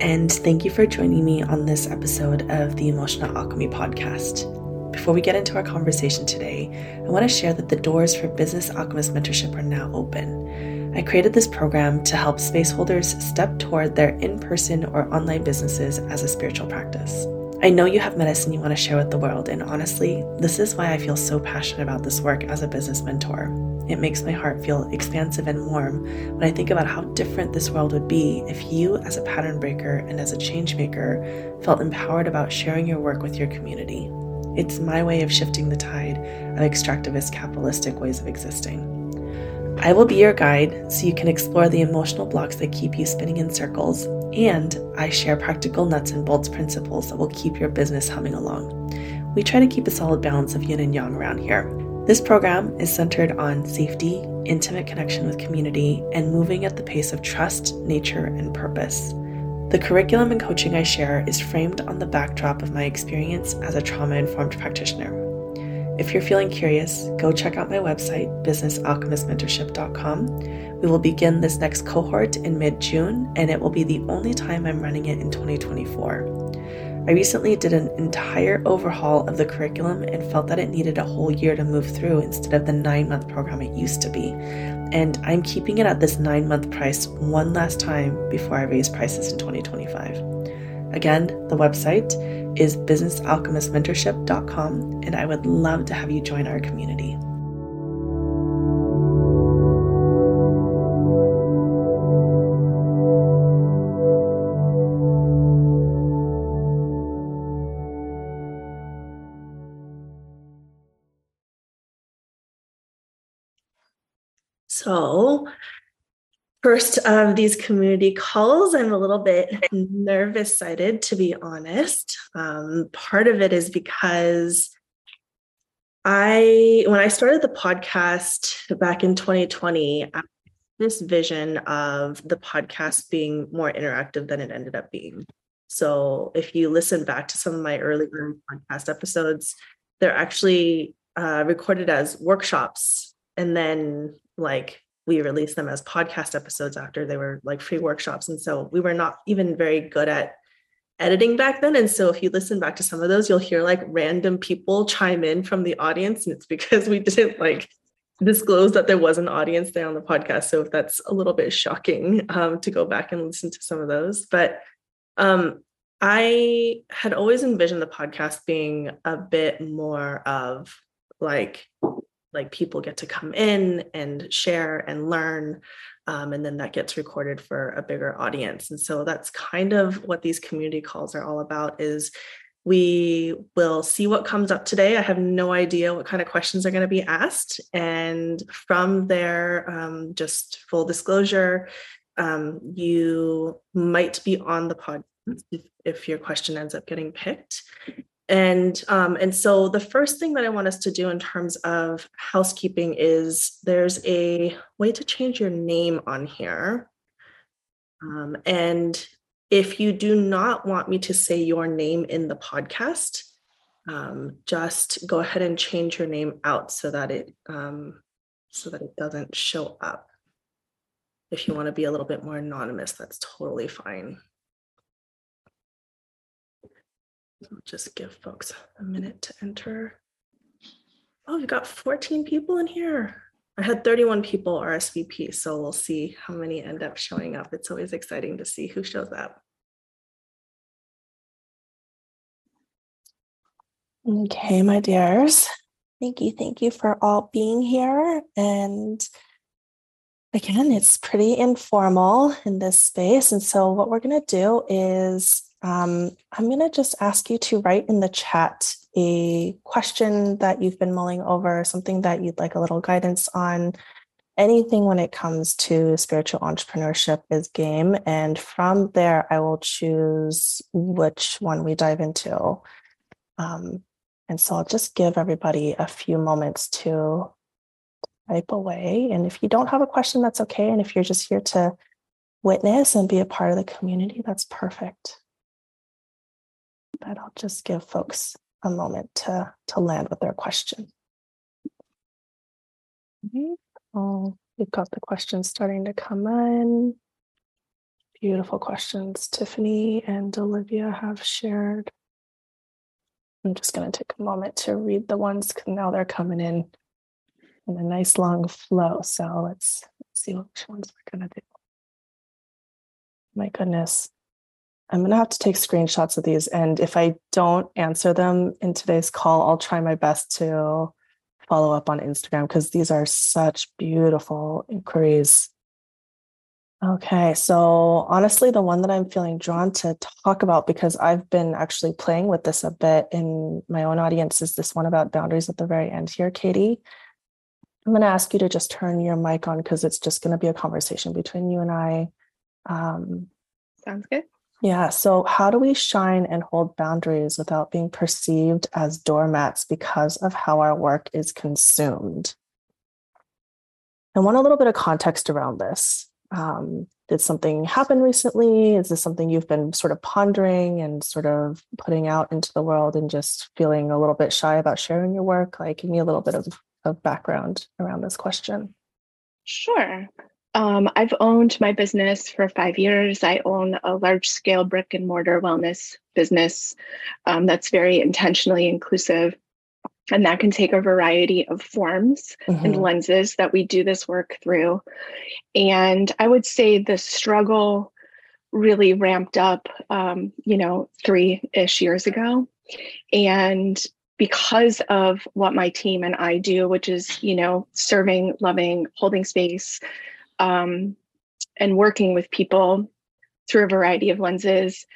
And thank you for joining me on this episode of the Emotional Alchemy Podcast. Before we get into our conversation today, I want to share that the doors for Business Alchemist Mentorship are now open. I created this program to help space holders step toward their in person or online businesses as a spiritual practice. I know you have medicine you want to share with the world, and honestly, this is why I feel so passionate about this work as a business mentor. It makes my heart feel expansive and warm when I think about how different this world would be if you, as a pattern breaker and as a change maker, felt empowered about sharing your work with your community. It's my way of shifting the tide of extractivist capitalistic ways of existing. I will be your guide so you can explore the emotional blocks that keep you spinning in circles and I share practical nuts and bolts principles that will keep your business humming along. We try to keep a solid balance of yin and yang around here. This program is centered on safety, intimate connection with community, and moving at the pace of trust, nature, and purpose. The curriculum and coaching I share is framed on the backdrop of my experience as a trauma informed practitioner. If you're feeling curious, go check out my website, businessalchemistmentorship.com. We will begin this next cohort in mid June, and it will be the only time I'm running it in 2024. I recently did an entire overhaul of the curriculum and felt that it needed a whole year to move through instead of the nine month program it used to be. And I'm keeping it at this nine month price one last time before I raise prices in 2025. Again, the website is businessalchemistmentorship.com, and I would love to have you join our community. So, first of these community calls. I'm a little bit nervous sided, to be honest. Um, part of it is because I, when I started the podcast back in 2020, I this vision of the podcast being more interactive than it ended up being. So if you listen back to some of my early podcast episodes, they're actually uh, recorded as workshops and then like we released them as podcast episodes after they were like free workshops. And so we were not even very good at editing back then. And so if you listen back to some of those, you'll hear like random people chime in from the audience. And it's because we didn't like disclose that there was an audience there on the podcast. So if that's a little bit shocking um, to go back and listen to some of those. But um, I had always envisioned the podcast being a bit more of like like people get to come in and share and learn um, and then that gets recorded for a bigger audience. And so that's kind of what these community calls are all about is we will see what comes up today. I have no idea what kind of questions are going to be asked. And from there um, just full disclosure um, you might be on the podcast if, if your question ends up getting picked and um, and so the first thing that I want us to do in terms of housekeeping is there's a way to change your name on here. Um, and if you do not want me to say your name in the podcast, um, just go ahead and change your name out so that it um, so that it doesn't show up. If you want to be a little bit more anonymous, that's totally fine. I'll just give folks a minute to enter. Oh, we've got 14 people in here. I had 31 people RSVP, so we'll see how many end up showing up. It's always exciting to see who shows up. Okay, my dears. Thank you. Thank you for all being here. And again, it's pretty informal in this space. And so, what we're going to do is um, I'm going to just ask you to write in the chat a question that you've been mulling over, something that you'd like a little guidance on. Anything when it comes to spiritual entrepreneurship is game. And from there, I will choose which one we dive into. Um, and so I'll just give everybody a few moments to type away. And if you don't have a question, that's okay. And if you're just here to witness and be a part of the community, that's perfect I'll just give folks a moment to, to land with their question. Oh, we've got the questions starting to come in. beautiful questions Tiffany and Olivia have shared. I'm just going to take a moment to read the ones because now they're coming in in a nice long flow. So let's, let's see which ones we're going to do. My goodness. I'm going to have to take screenshots of these. And if I don't answer them in today's call, I'll try my best to follow up on Instagram because these are such beautiful inquiries. Okay, so honestly, the one that I'm feeling drawn to talk about because I've been actually playing with this a bit in my own audience is this one about boundaries at the very end here, Katie. I'm going to ask you to just turn your mic on because it's just going to be a conversation between you and I. Um, Sounds good. Yeah. So, how do we shine and hold boundaries without being perceived as doormats because of how our work is consumed? I want a little bit of context around this. Um, did something happen recently? Is this something you've been sort of pondering and sort of putting out into the world and just feeling a little bit shy about sharing your work? Like, give me a little bit of, of background around this question. Sure. Um, I've owned my business for five years. I own a large scale brick and mortar wellness business um, that's very intentionally inclusive. And that can take a variety of forms mm-hmm. and lenses that we do this work through. And I would say the struggle really ramped up, um, you know, three ish years ago. And because of what my team and I do, which is, you know, serving, loving, holding space, um, and working with people through a variety of lenses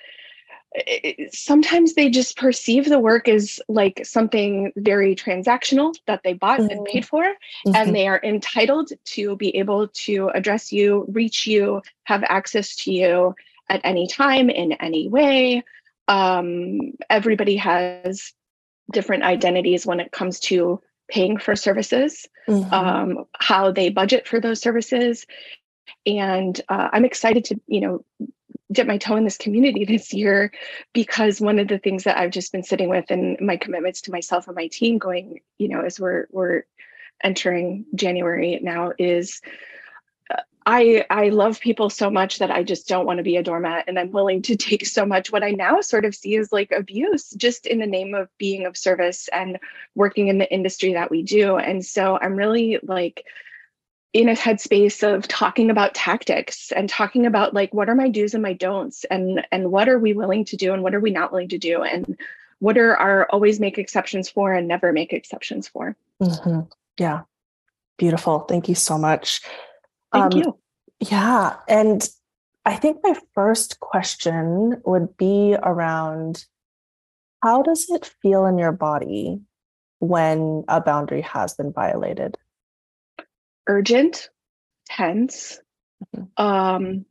sometimes they just perceive the work as like something very transactional that they bought mm-hmm. and paid for mm-hmm. and they are entitled to be able to address you reach you have access to you at any time in any way um, everybody has different identities when it comes to paying for services, mm-hmm. um, how they budget for those services. And uh, I'm excited to, you know, dip my toe in this community this year because one of the things that I've just been sitting with and my commitments to myself and my team going, you know, as we're we're entering January now is I I love people so much that I just don't want to be a doormat and I'm willing to take so much what I now sort of see as like abuse just in the name of being of service and working in the industry that we do. And so I'm really like in a headspace of talking about tactics and talking about like what are my do's and my don'ts and and what are we willing to do and what are we not willing to do and what are our always make exceptions for and never make exceptions for. Mm-hmm. Yeah. Beautiful. Thank you so much. Thank um, you. Yeah. And I think my first question would be around how does it feel in your body when a boundary has been violated? Urgent, tense. Mm-hmm. Um,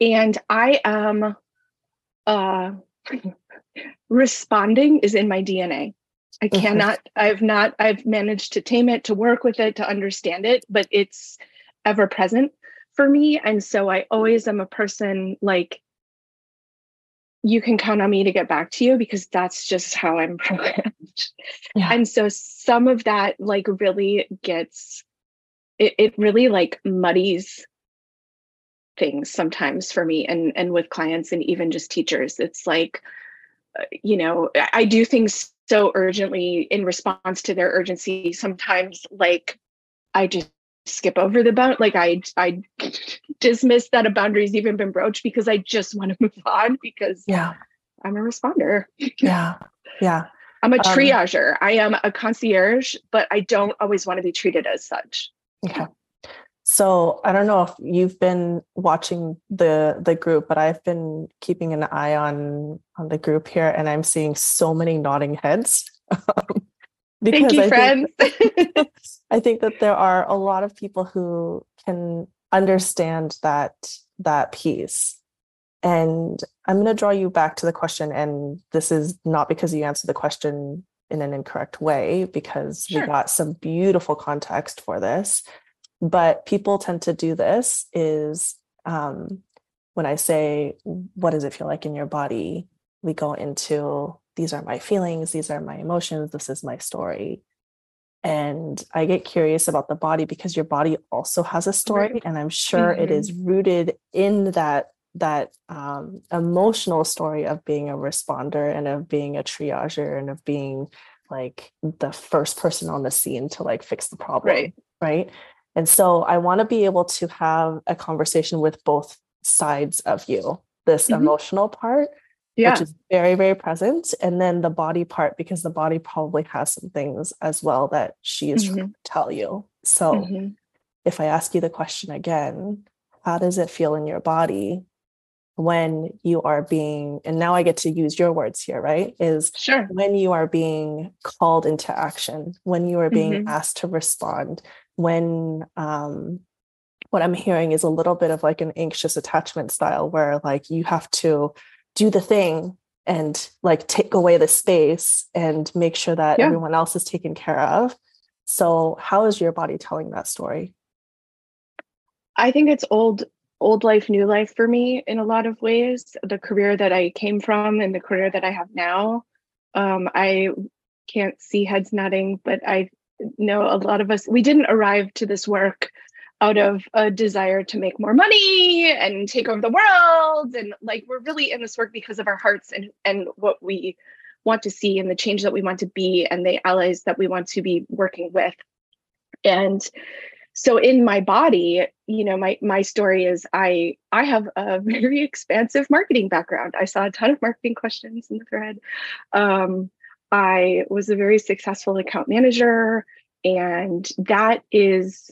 and I am uh, responding is in my DNA. I mm-hmm. cannot, I've not, I've managed to tame it, to work with it, to understand it, but it's ever present for me. And so I always am a person like, you can count on me to get back to you because that's just how I'm programmed. Yeah. And so some of that like really gets, it, it really like muddies things sometimes for me and and with clients and even just teachers it's like uh, you know i do things so urgently in response to their urgency. Sometimes like i just skip over the bound like i i dismiss that a boundary's even been broached because i just want to move on because yeah. I'm a responder. Yeah. Yeah. I'm a um, triager. Um, i am a concierge but i don't always want to be treated as such. Okay so I don't know if you've been watching the the group, but I've been keeping an eye on on the group here, and I'm seeing so many nodding heads. Um, because Thank you, I friends. Think, I think that there are a lot of people who can understand that that piece. And I'm going to draw you back to the question, and this is not because you answered the question in an incorrect way, because sure. we got some beautiful context for this but people tend to do this is um, when I say, what does it feel like in your body? We go into these are my feelings, these are my emotions, this is my story. and I get curious about the body because your body also has a story, Right. and I'm sure it is rooted in that that um, emotional story of being a responder and of being a triager and of being like the first person on the scene to like fix the problem, Right. right? And so I want to be able to have a conversation with both sides of you, this Mhm. emotional part Yeah. which is very very present and then the body part because the body probably has some things as well that she is trying to tell you so Mhm. if i ask you the question again how does it feel in your body when you are being and now i get to use your words here right is Sure. when you are being called into action when you are being Mhm. asked to respond when um what i'm hearing is a little bit of like an anxious attachment style where like you have to do the thing and like take away the space and make sure that Yeah. everyone else is taken care of. So how is your body telling that story? I think it's old old life new life for me in a lot of ways. The career that i came from and the career that i have now um, i can't see heads nodding but i know a lot of us we didn't arrive to this work out of a desire to make more money and take over the world. And like we're really in this work because of our hearts and and what we want to see and the change that we want to be and the allies that we want to be working with. And so in my body you know my my story is i i have a very expansive marketing background. I saw a ton of marketing questions in the thread. Um, i was a very successful account manager and that is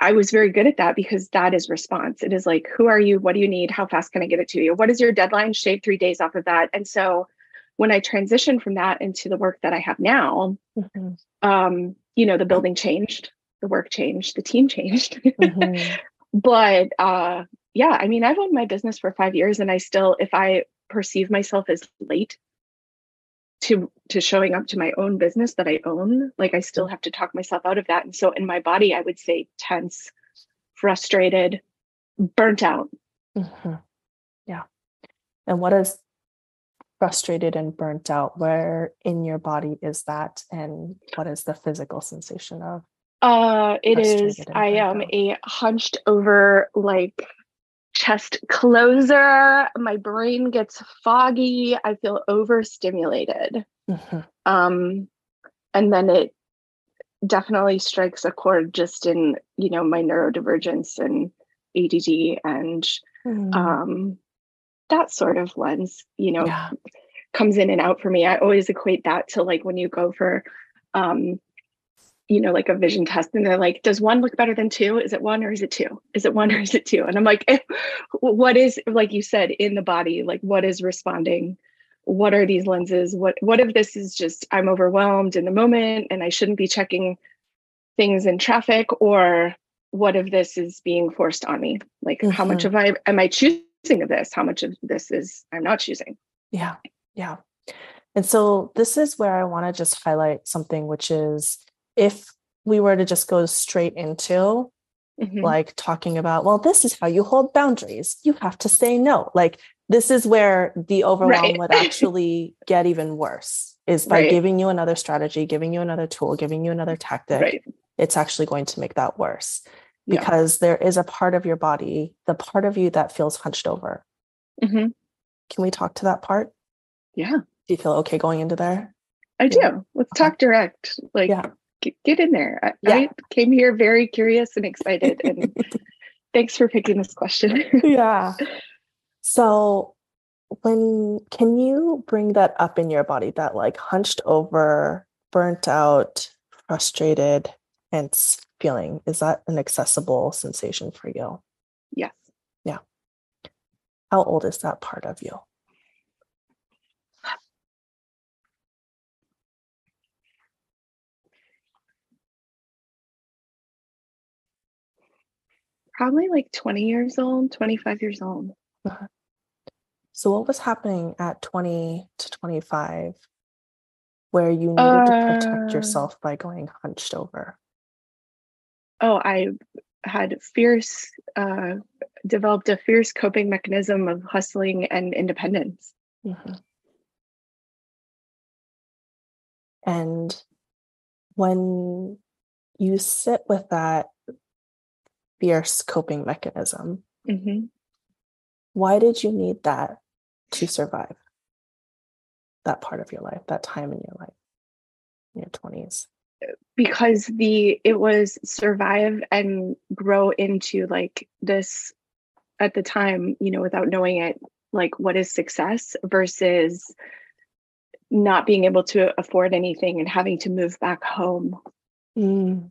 i was very good at that because that is response. It is like who are you? What do you need? How fast can i get it to you? What is your deadline? Shave three days off of that. And so when i transitioned from that into the work that i have now Mhm, um, you know the building changed the work changed the team changed. Mhm, but uh yeah i mean i've owned my business for five years and i still if i perceive myself as late to to showing up to my own business that i own like i still have to talk myself out of that and so in my body i would say tense frustrated burnt out mhm. yeah and what is frustrated and burnt out where in your body is that and what is the physical sensation of Uh, it is. I am out. a hunched over like chest closer. My brain gets foggy. I feel overstimulated. Mhm, Um, and then it definitely strikes a chord just in you know my neurodivergence and ADD and mhm. um, that sort of lens. You know, yeah comes in and out for me. I always equate that to like when you go for, um, you know, like a vision test, and they're like, "Does one look better than two? Is it one or is it two? Is it one or is it two? And I'm like, "What is like you said in the body? Like what is responding? What are these lenses? What what if this is just I'm overwhelmed in the moment and I shouldn't be checking things in traffic, or what if this is being forced on me? Like how much Mhm. of I am I choosing of this? How much of this is I'm not choosing?" Yeah, yeah. And so this is where I want to just highlight something, which is if we were to just go straight into Mhm. like talking about, well, this is how you hold boundaries. You have to say no. Like this is where the overwhelm Right. would actually get even worse is by Right. giving you another strategy, giving you another tool, giving you another tactic. Right. It's actually going to make that worse Yeah. because there is a part of your body, the part of you that feels hunched over. Mhm. Can we talk to that part? Yeah, Do you feel okay going into there? I Yeah. do. Let's talk direct. Like, Yeah. Get in there. I, Yeah. I came here very curious and excited, and thanks for picking this question. yeah. So when can you bring that up in your body that like hunched over, burnt out, frustrated, and feeling? Is that an accessible sensation for you? yes. Yeah how old is that part of you? Probably like 20 years old, 25 years old. So what was happening at 20 to 25 where you needed to protect Uh, yourself by going hunched over? Oh, I had fierce, uh, developed a fierce coping mechanism of hustling and independence. Mhm. And when you sit with that fierce coping mechanism, hmm why did you need that to survive that part of your life, that time in your life, in your 20s? because the it was survive and grow into like this at the time you know without knowing it like what is success versus not being able to afford anything and having to move back home Mm.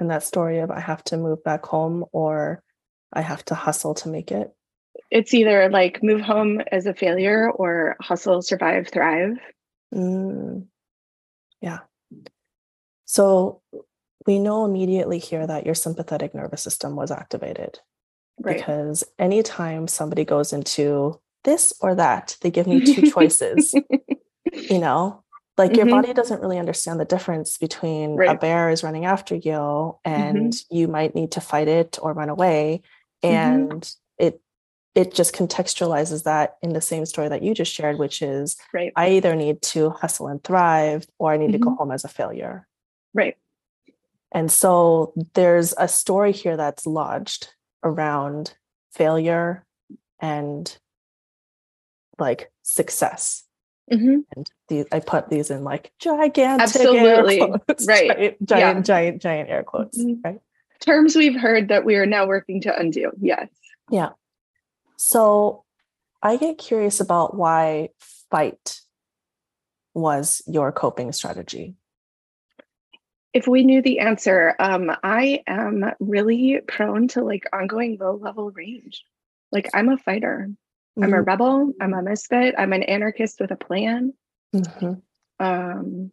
And that story of I have to move back home or I have to hustle to make it. it's either like move home as a failure or hustle survive thrive Mm. Yeah. So we know immediately here that your sympathetic nervous system was activated right because anytime somebody goes into this or that, they give me two choices, you know, like your Mhm. body doesn't really understand the difference between a Right. Mm-hmm. bear is running after you and you might need to fight it or run away. Mhm. And it it just contextualizes that in the same story that you just shared, which is right I either need to hustle and thrive or I need to go Mhm. home as a failure. right And so there's a story here that's lodged around failure and like success. And these, I put these in like gigantic Absolutely. air quotes, Right. giant, giant, giant, giant air quotes, Mhm. right? terms we've heard that we are now working to undo yes Yeah. So I get curious about why fight was your coping strategy. if we knew the answer, um, I am really prone to like ongoing low level rage. Like I'm a fighter. I'm a rebel. I'm a misfit. I'm an anarchist with a plan. Mhm. Um,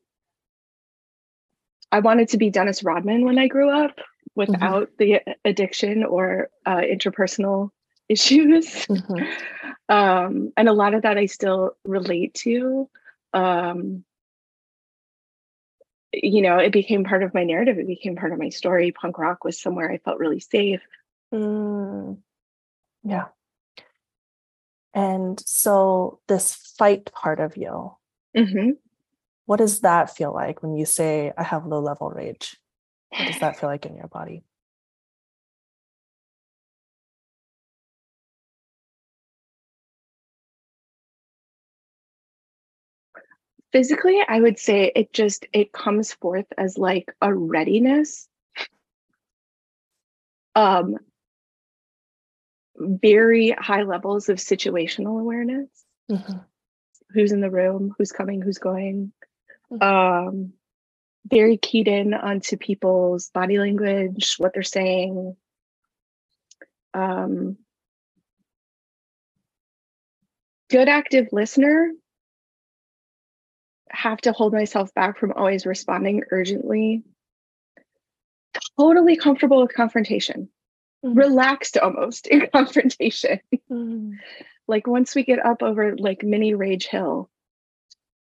I wanted to be Dennis Rodman when I grew up without the addiction or uh, interpersonal issues. Mhm. Um, and a lot of that I still relate to. Um, you know, it became part of my narrative. It became part of my story. Punk rock was somewhere I felt really safe. Mm. Yeah. And so this fight part of you, hmm what does that feel like when you say I have low level rage? What does that feel like in your body? Physically, I would say it just it comes forth as like a readiness. Um, very high levels of situational awareness. Mhm. Who's in the room? Who's coming? Who's going? Um, very keyed in onto people's body language, what they're saying. Um, good active listener. Have to hold myself back from always responding urgently. Totally comfortable with confrontation, Mhm. relaxed almost in confrontation. Mm. Like once we get up over like mini rage hill,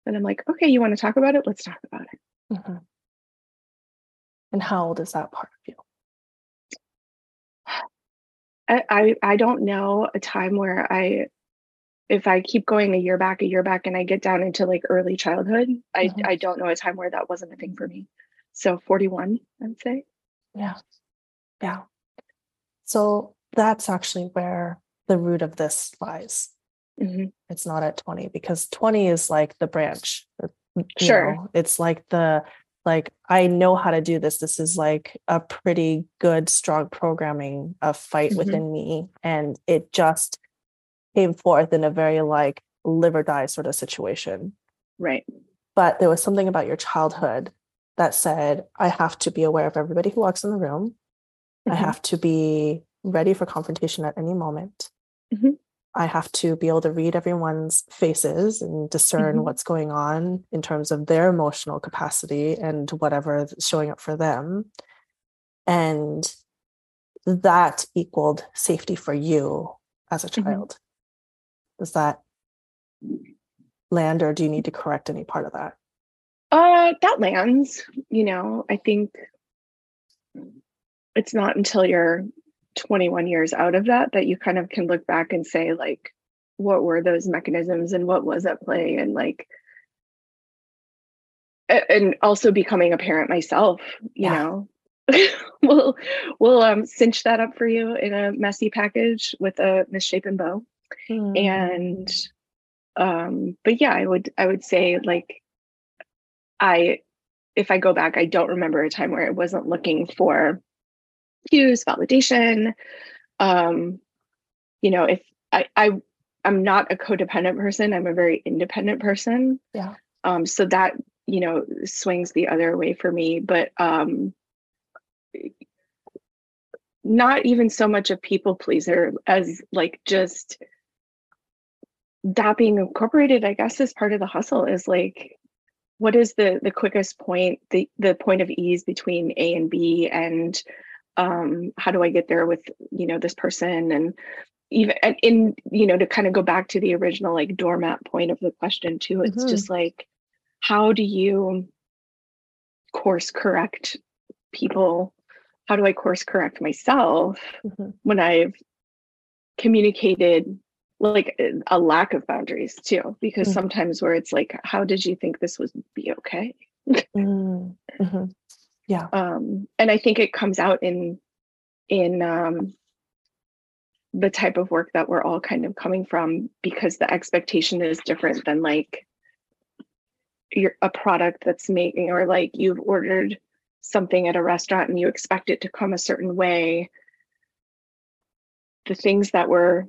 then I'm like, okay, you want to talk about it? Let's talk about it. Mhm. And how old is that part of you? I, I I don't know a time where I if I keep going a year back, a year back, and I get down into like early childhood, I Mhm. I don't know a time where that wasn't a thing for me. So 41, I'd say. Yeah. Yeah. So that's actually where the root of this lies. hmm It's not at 20 because 20 is like the branch. you Sure. know, It's like the like I know how to do this. This is like a pretty good, strong programming of fight Mhm. within me. And it just came forth in a very like live or die sort of situation. Right. But there was something about your childhood that said, I have to be aware of everybody who walks in the room. I Mhm. have to be ready for confrontation at any moment. Mhm. I have to be able to read everyone's faces and discern Mhm. what's going on in terms of their emotional capacity and whatever is showing up for them. And that equaled safety for you as a Mhm. child. Does that land, or do you need to correct any part of that? Uh, that lands. You know, I think it's not until you're 21 years out of that that you kind of can look back and say, like, what were those mechanisms and what was at play? And like, and also becoming a parent myself, you Yeah. know. we'll we'll um cinch that up for you in a messy package with a misshapen bow. Mm. And um but yeah, I would I would say like I if I go back, I don't remember a time where I wasn't looking for cues, validation. Um, you know, if I, I I'm not a codependent person, I'm a very independent person. Yeah. Um, so that, you know, swings the other way for me. But um not even so much a people pleaser as like just that being incorporated, I guess, as part of the hustle is like what is the the quickest point the the point of ease between a and b and um how do i get there with you know this person and even and in you know to kind of go back to the original like doormat point of the question too it's Mhm. just like how do you course correct people how do i course correct myself Mhm. when i've communicated like a lack of boundaries too because Mm. sometimes where it's like how did you think this would be okay Mm. Yeah. um and i think it comes out in in um the type of work that we're all kind of coming from because the expectation is different than like a product that's making or like you've ordered something at a restaurant and you expect it to come a certain way the things that we're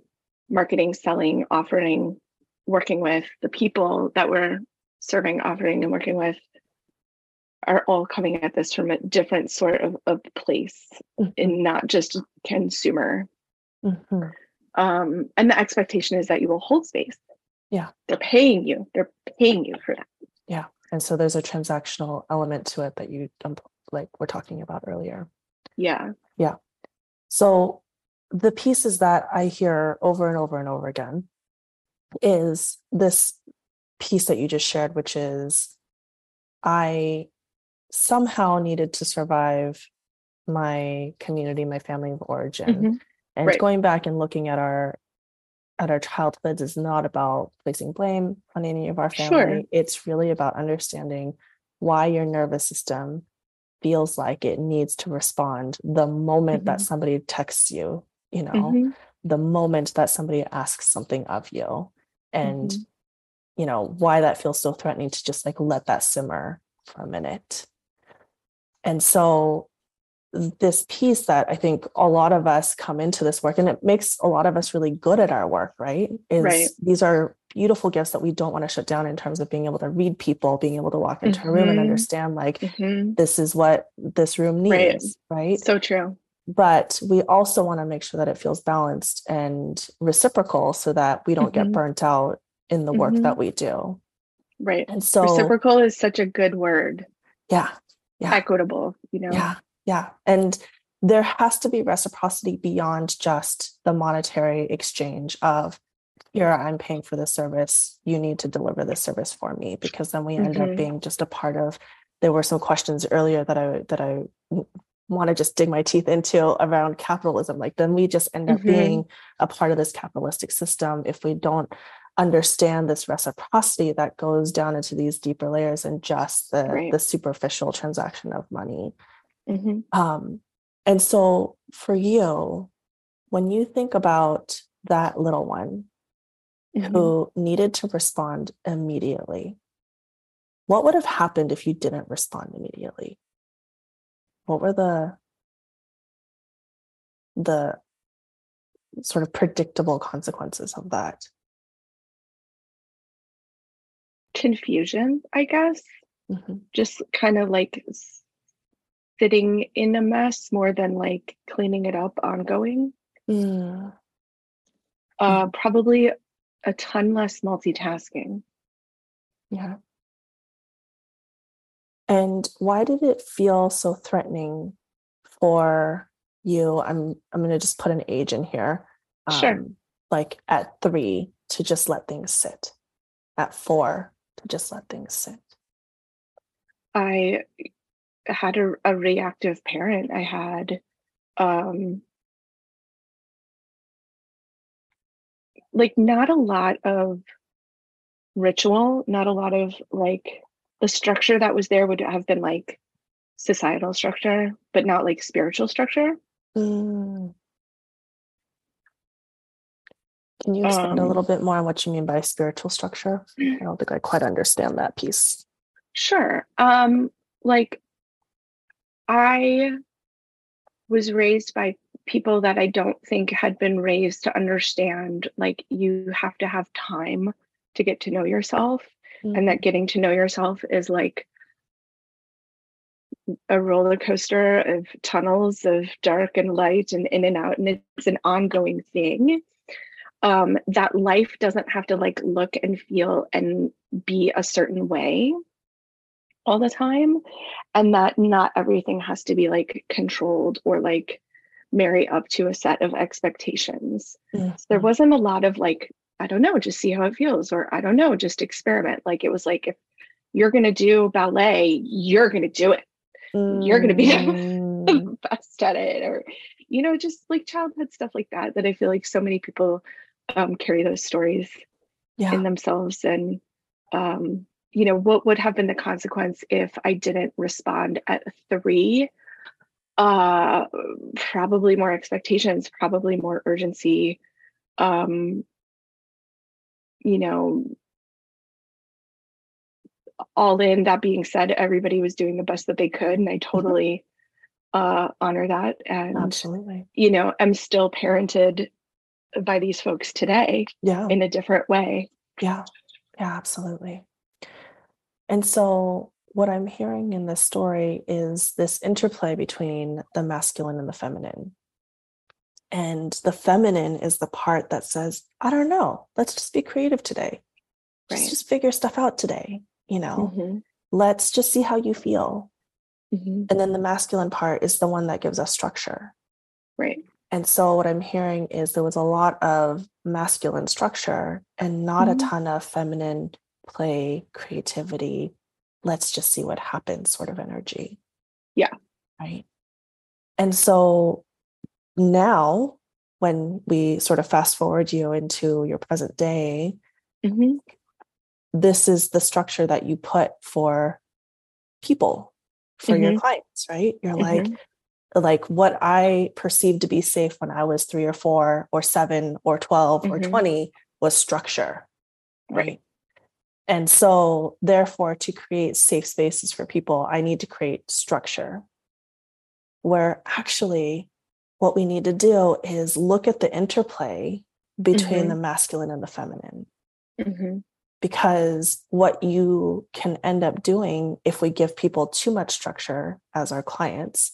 marketing selling offering working with the people that we're serving offering and working with are all coming at this from a different sort of, of place Mhm. and not just consumer Mhm. um and the expectation is that you will hold space Yeah. they're paying you they're paying you for that Yeah. And so there's a transactional element to it that you like we're talking about earlier. Yeah. Yeah So the pieces that I hear over and over and over again is this piece that you just shared, which is I somehow needed to survive my community, my family of origin. Mhm. And Right. going back and looking at our at our childhoods is not about placing blame on any of our Sure. family. It's really about understanding why your nervous system feels like it needs to respond the moment that Mhm. somebody texts you, you know, Mhm. the moment that somebody asks something of you. And Mhm. you know why that feels so threatening to just like let that simmer for a minute and so this piece that i think a lot of us come into this work and it makes a lot of us really good at our work right is Right. these are beautiful gifts that we don't want to shut down in terms of being able to read people being able to walk into a room and Mhm. understand like Mhm. this is what this room needs right so true but we also want to make sure that it feels balanced and reciprocal so that we don't get Mhm. burnt out in the work Mhm. that we do right and so reciprocal is such a good word yeah Yeah. equitable you know Yeah, yeah. And there has to be reciprocity beyond just the monetary exchange of here, I'm paying for this service. You need to deliver this service for me, because then we end up Mhm. being just a part of. There were some questions earlier that I that I want to just dig my teeth into around capitalism. Like then we just end up Mhm. being a part of this capitalistic system if we don't understand this reciprocity that goes down into these deeper layers and just the Right. the superficial transaction of money. Mhm. Um, and so for you, when you think about that little one Mhm. who needed to respond immediately, what would have happened if you didn't respond immediately? What were the the sort of predictable consequences of that? Confusion i guess Mhm. just kind of like sitting in a mess more than like cleaning it up ongoing Mm, uh probably a ton less multitasking yeah. And why did it feel so threatening for you? I'm I'm going to just put an age in here. Sure. um, Like at three to just let things sit. At four to just let things sit. i had a, a reactive parent i had um like not a lot of ritual not a lot of like the structure that was there would have been like societal structure, but not like spiritual structure. Mm. Can you expand a Um, little bit more on what you mean by spiritual structure? I don't think I quite understand that piece. Sure. Um, like I was raised by people that I don't think had been raised to understand like you have to have time to get to know yourself and that getting to know yourself is like a roller coaster of tunnels of dark and light and in and out and it's an ongoing thing um that life doesn't have to like look and feel and be a certain way all the time and that not everything has to be like controlled or like marry up to a set of expectations. Mhm. there wasn't a lot of like i don't know just see how it feels or i don't know just experiment. Like it was like if you're going to do ballet you're going to do it. You're going to be Mm, the best at it or you know just like childhood stuff like that that i feel like so many people um, carry those stories yeah. in themselves and um, you know what would have been the consequence if i didn't respond at three uh probably more expectations probably more urgency um you know all in that being said everybody was doing the best that they could and i totally uh honor that and Absolutely. you know i'm still parented by these folks today Yeah. in a different way Yeah. Yeah, absolutely. And so what I'm hearing in this story is this interplay between the masculine and the feminine. And the feminine is the part that says, I don't know, let's just be creative today. Let's just figure stuff out today. You know, Mhm, let's just see how you feel. mhm. And then the masculine part is the one that gives us structure. right And so what I'm hearing is there was a lot of masculine structure and not Mhm. a ton of feminine play, creativity. Let's just see what happens sort of energy. Yeah. Right. And so now when we sort of fast forward you into your present day, Mhm, this is the structure that you put for people, for your Mhm. clients, right? You're like, mhm, like what I perceived to be safe when I was three or four or seven or 12 or Mhm. 20 was structure. Right. Right. And so, therefore, to create safe spaces for people, I need to create structure where actually what we need to do is look at the interplay between Mhm. the masculine and the feminine mhm, because what you can end up doing if we give people too much structure as our clients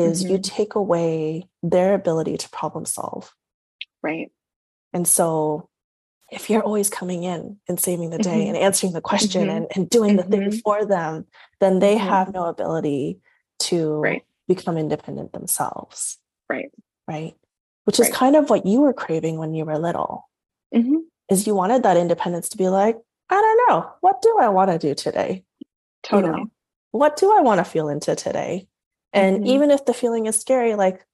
is you Mhm. take away their ability to problem solve. right And so if you're always coming in and saving the day Mhm. and answering the question Mhm. and, and doing the thing Mhm. for them, then they Mhm. have no ability to Right. become independent themselves. right Right. Which is kind of what you were craving when you were little. Mhm, Is you wanted that independence to be like, I don't know, what do I want to do today? totally you know what do i want to feel into today and Mhm. even if the feeling is scary like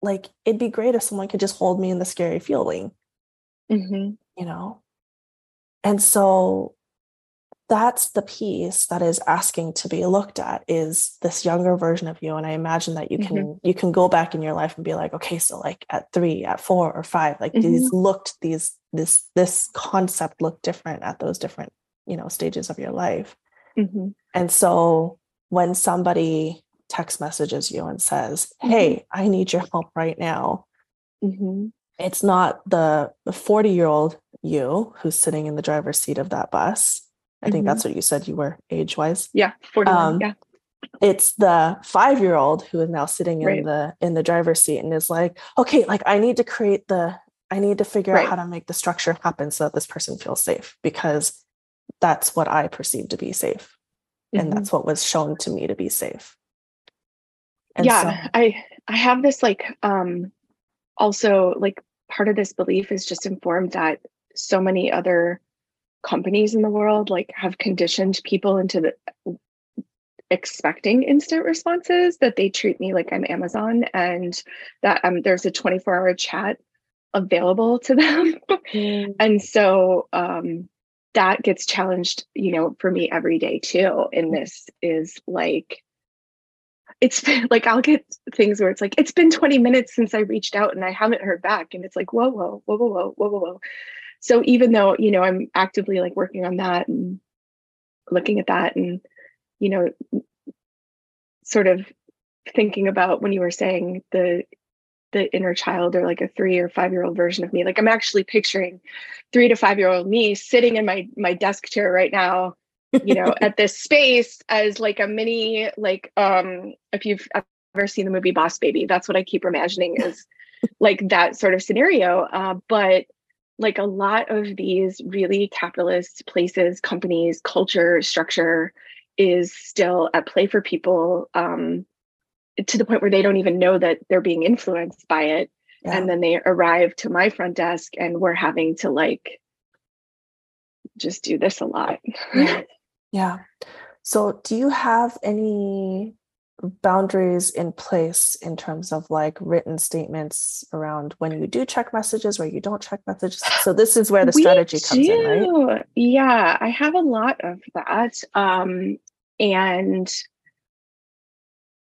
like it'd be great if someone could just hold me in the scary feeling. Mhm, you know? And so that's the piece that is asking to be looked at is this younger version of you and i imagine that you can you can go back in your life and be like okay so like at three at four or five like these looked these this this concept looked different at those different you know stages of your life. Mhm, and so when somebody text messages you and says, Mhm. Hey, I need your help right now, mhm, it's not the 40 year old you who's sitting in the driver's seat of that bus. I think Mhm. that's what you said you were age wise. yeah 41 Um, yeah It's the five year old who is now sitting in the in the driver's seat and is like, okay, like I need to create the I need to figure Right. out how to make the structure happen so that this person feels safe because that's what I perceive to be safe. And Mhm. that's what was shown to me to be safe. And yeah so- i i have this like um also like part of this belief is just informed that so many other companies in the world like have conditioned people into the expecting instant responses that they treat me like i'm amazon and that um there's a 24 hour chat available to them. Mm, and so um that gets challenged, you know, for me every day too. And this is like, it's been like I'll get things where it's like it's been 20 minutes since I reached out and I haven't heard back, and it's like whoa, whoa, whoa, whoa, whoa, whoa, whoa, whoa. So even though you know I'm actively like working on that and looking at that, and you know, sort of thinking about when you were saying the the inner child or like a three or five year old version of me like i'm actually picturing three to five year old me sitting in my my desk chair right now you know at this space as like a mini like um if you've ever seen the movie boss baby that's what i keep imagining is like that sort of scenario uh, but like a lot of these really capitalist places companies culture structure is still at play for people um to the point where they don't even know that they're being influenced by it yeah. and then they arrive to my front desk and we're having to like just do this a lot yeah. yeah so do you have any boundaries in place in terms of like written statements around when you do check messages where you don't check messages so this is where the strategy comes do. in right yeah i have a lot of that um and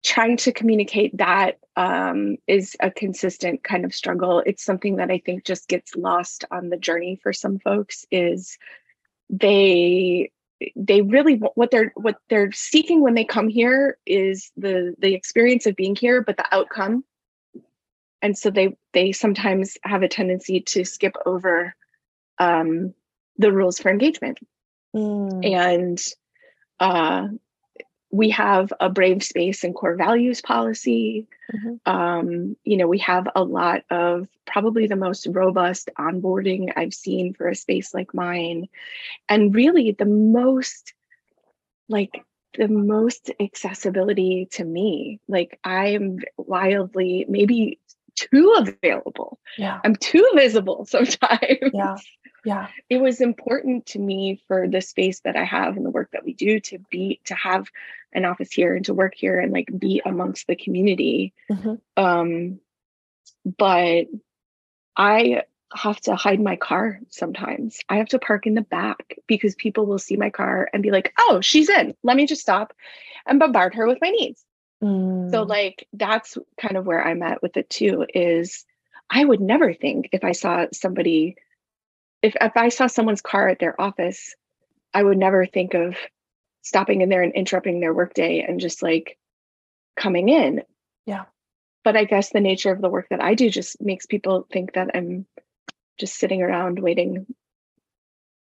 trying to communicate that um, is a consistent kind of struggle. It's something that I think just gets lost on the journey for some folks. Is they they really what they're what they're seeking when they come here is the the experience of being here, but the outcome. And so they they sometimes have a tendency to skip over um, the rules for engagement. Mm. And uh, we have a brave space and core values policy. Mm-hmm. Um, you know, we have a lot of probably the most robust onboarding I've seen for a space like mine. And really the most like the most accessibility to me. Like I'm wildly maybe too available. Yeah. I'm too visible sometimes. Yeah yeah it was important to me for the space that i have and the work that we do to be to have an office here and to work here and like be amongst the community mm-hmm. um but i have to hide my car sometimes i have to park in the back because people will see my car and be like oh she's in let me just stop and bombard her with my needs mm. so like that's kind of where i'm at with it too is i would never think if i saw somebody if, if I saw someone's car at their office, I would never think of stopping in there and interrupting their workday and just like coming in. Yeah. But I guess the nature of the work that I do just makes people think that I'm just sitting around waiting,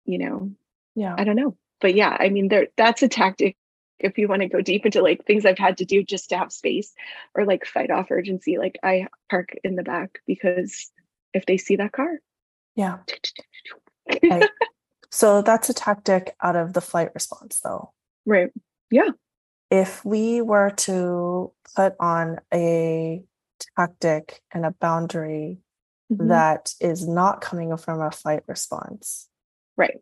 you know. Yeah. I don't know. But yeah, I mean there that's a tactic if you want to go deep into like things I've had to do just to have space or like fight off urgency. Like I park in the back because if they see that car, yeah. So that's a tactic out of the flight response, though. Right. Yeah. If we were to put on a tactic and a boundary mm-hmm. that is not coming from a fight response, right?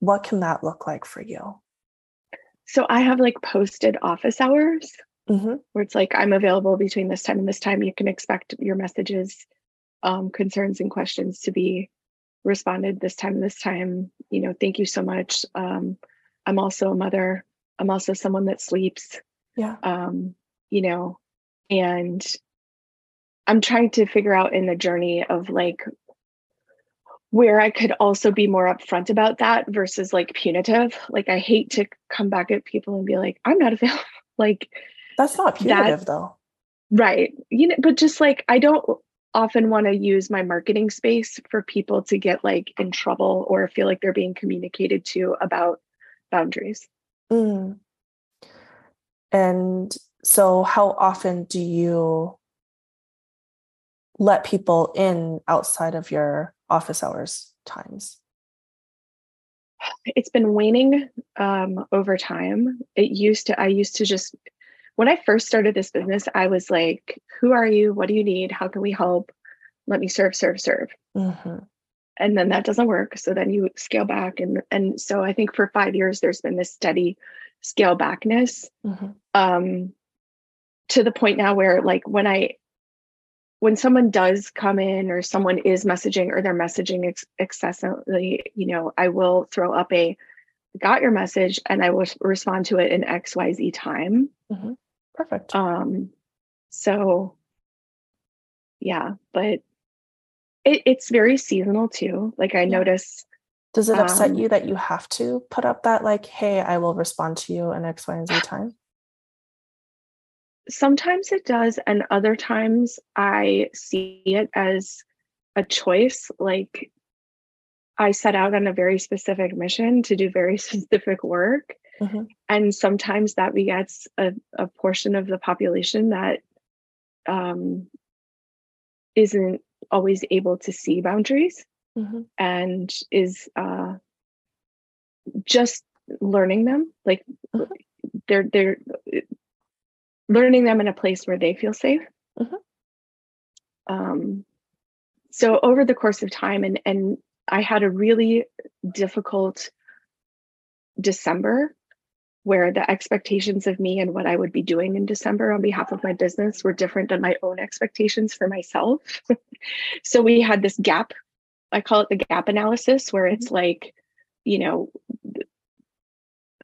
What can that look like for you? So I have like posted office hours mm-hmm. where it's like I'm available between this time and this time. You can expect your messages um, concerns and questions to be responded this time this time you know thank you so much um, i'm also a mother. I'm also someone that sleeps yeah. um, you know and i'm trying to figure out in the journey of like where i could also be more upfront about that versus like punitive. Like i hate to come back at people and be like i'm not available like that's not punitive that, though. Right. You know but just like i don't often want to use my marketing space for people to get like in trouble or feel like they're being communicated to about boundaries. Mm. And so, how often do you let people in outside of your office hours times? It's been waning um, over time. It used to, I used to just when I first started this business, I was like, who are you? What do you need? How can we help? Let me serve, serve, serve. Mm-hmm. And then that doesn't work. So then you scale back. And, and so I think for five years, there's been this steady scale backness mm-hmm. um, to the point now where, like, when I, when someone does come in or someone is messaging or they're messaging ex- excessively, you know, I will throw up a got your message and I will respond to it in XYZ time. Mm-hmm. Perfect. Um, so yeah, but it, it's very seasonal too. Like I yeah. notice. Does it upset um, you that you have to put up that like, hey, I will respond to you in X, Y, and Z time? Sometimes it does, and other times I see it as a choice. Like I set out on a very specific mission to do very specific work. Mm-hmm. And sometimes that begets a, a portion of the population that um, isn't always able to see boundaries mm-hmm. and is uh, just learning them. Like mm-hmm. they're they're learning them in a place where they feel safe. Mm-hmm. Um, so over the course of time, and and I had a really difficult December where the expectations of me and what I would be doing in December on behalf of my business were different than my own expectations for myself. so we had this gap. I call it the gap analysis, where it's mm-hmm. like, you know,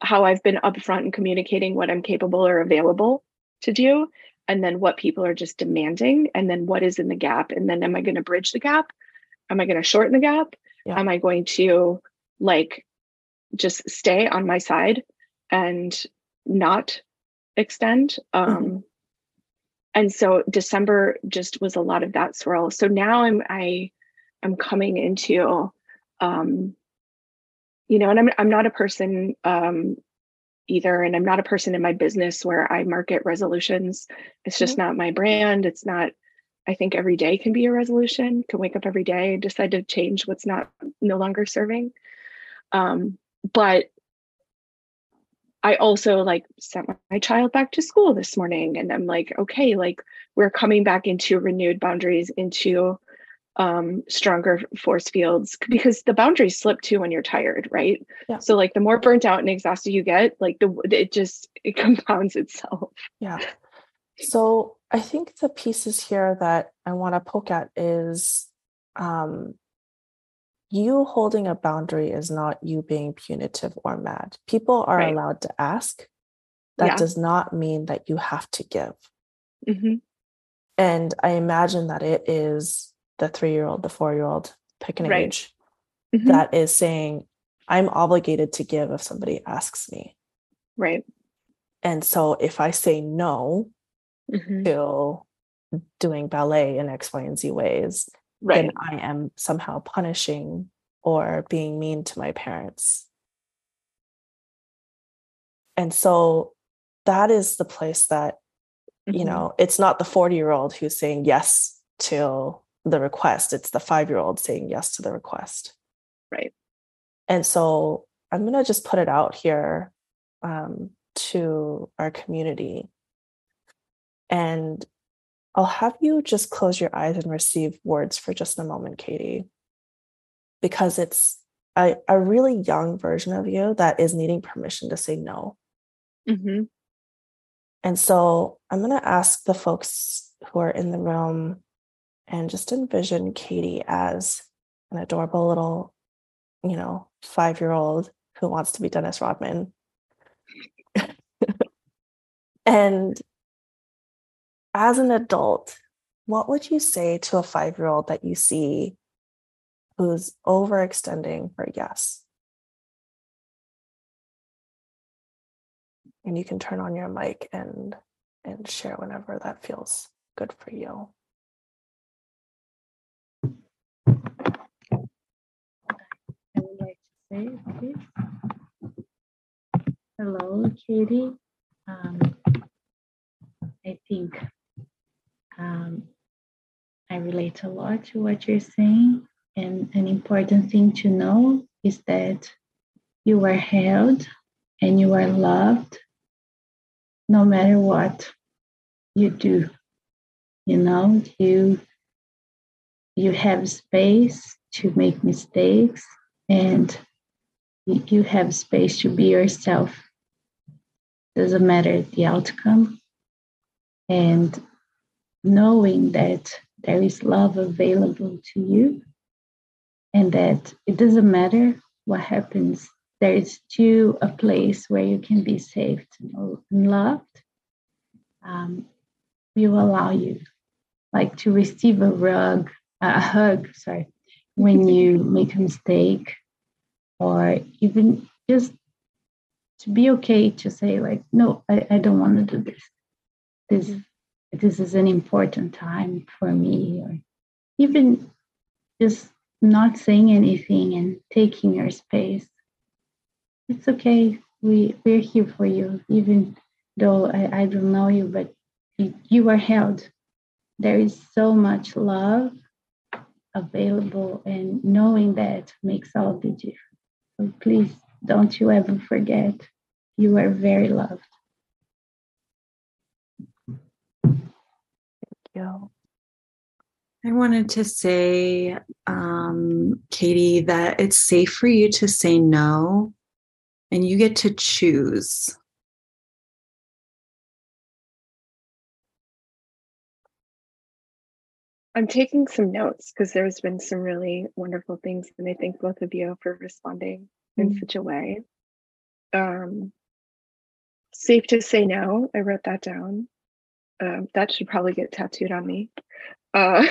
how I've been upfront and communicating what I'm capable or available to do, and then what people are just demanding, and then what is in the gap. And then am I going to bridge the gap? Am I going to shorten the gap? Yeah. Am I going to like just stay on my side and not extend? Um, mm-hmm. And so December just was a lot of that swirl. So now I'm I am coming into um, you know, and I'm I'm not a person um, either, and I'm not a person in my business where I market resolutions. It's just mm-hmm. not my brand. It's not I think every day can be a resolution, can wake up every day and decide to change what's not no longer serving. Um, but I also like sent my child back to school this morning and I'm like, okay, like we're coming back into renewed boundaries, into um, stronger force fields because the boundaries slip too when you're tired, right? Yeah. So like the more burnt out and exhausted you get, like the it just it compounds itself. Yeah. So I think the pieces here that I want to poke at is um, you holding a boundary is not you being punitive or mad. People are right. allowed to ask. That yeah. does not mean that you have to give. Mm-hmm. And I imagine that it is the three year old, the four year old, pick an right. age, mm-hmm. that is saying, I'm obligated to give if somebody asks me. Right. And so if I say no, mm-hmm. to doing ballet in X, Y, and Z ways, right. then I am somehow punishing or being mean to my parents. And so that is the place that, mm-hmm. you know, it's not the 40 year old who's saying yes to the request, it's the five year old saying yes to the request. Right. And so I'm going to just put it out here um, to our community and I'll have you just close your eyes and receive words for just a moment, Katie, because it's a, a really young version of you that is needing permission to say no. Mm-hmm. And so I'm going to ask the folks who are in the room and just envision Katie as an adorable little, you know, five year old who wants to be Dennis Rodman. and as an adult, what would you say to a five year old that you see who's overextending for yes? And you can turn on your mic and and share whenever that feels good for you. I would like to say. Hello, Katie. Um, I think um, I relate a lot to what you're saying. And an important thing to know is that you are held and you are loved no matter what you do. You know, you you have space to make mistakes and you have space to be yourself. Doesn't matter the outcome. And knowing that there is love available to you and that it doesn't matter what happens there is still a place where you can be safe and loved um, will allow you like to receive a rug a hug sorry when you make a mistake or even just to be okay to say like no i, I don't want to do this this. This is an important time for me or even just not saying anything and taking your space. It's okay. We we're here for you even though i, I don't know you but you, you are held. There is so much love available and knowing that makes all the difference. So please don't you ever forget you are very loved you I wanted to say, um, Katie, that it's safe for you to say no and you get to choose. I'm taking some notes because there's been some really wonderful things, and I thank both of you for responding mm-hmm. in such a way. Um, safe to say no. I wrote that down. Um, that should probably get tattooed on me. Uh,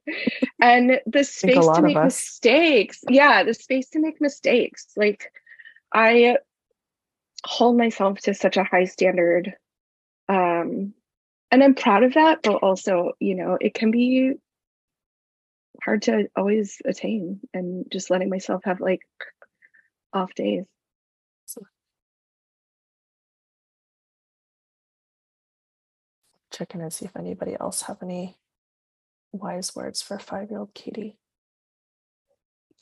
and the space to make mistakes. Yeah, the space to make mistakes. Like I hold myself to such a high standard. Um, and I'm proud of that, but also, you know, it can be hard to always attain and just letting myself have like off days. Check in and see if anybody else have any wise words for five-year-old Katie.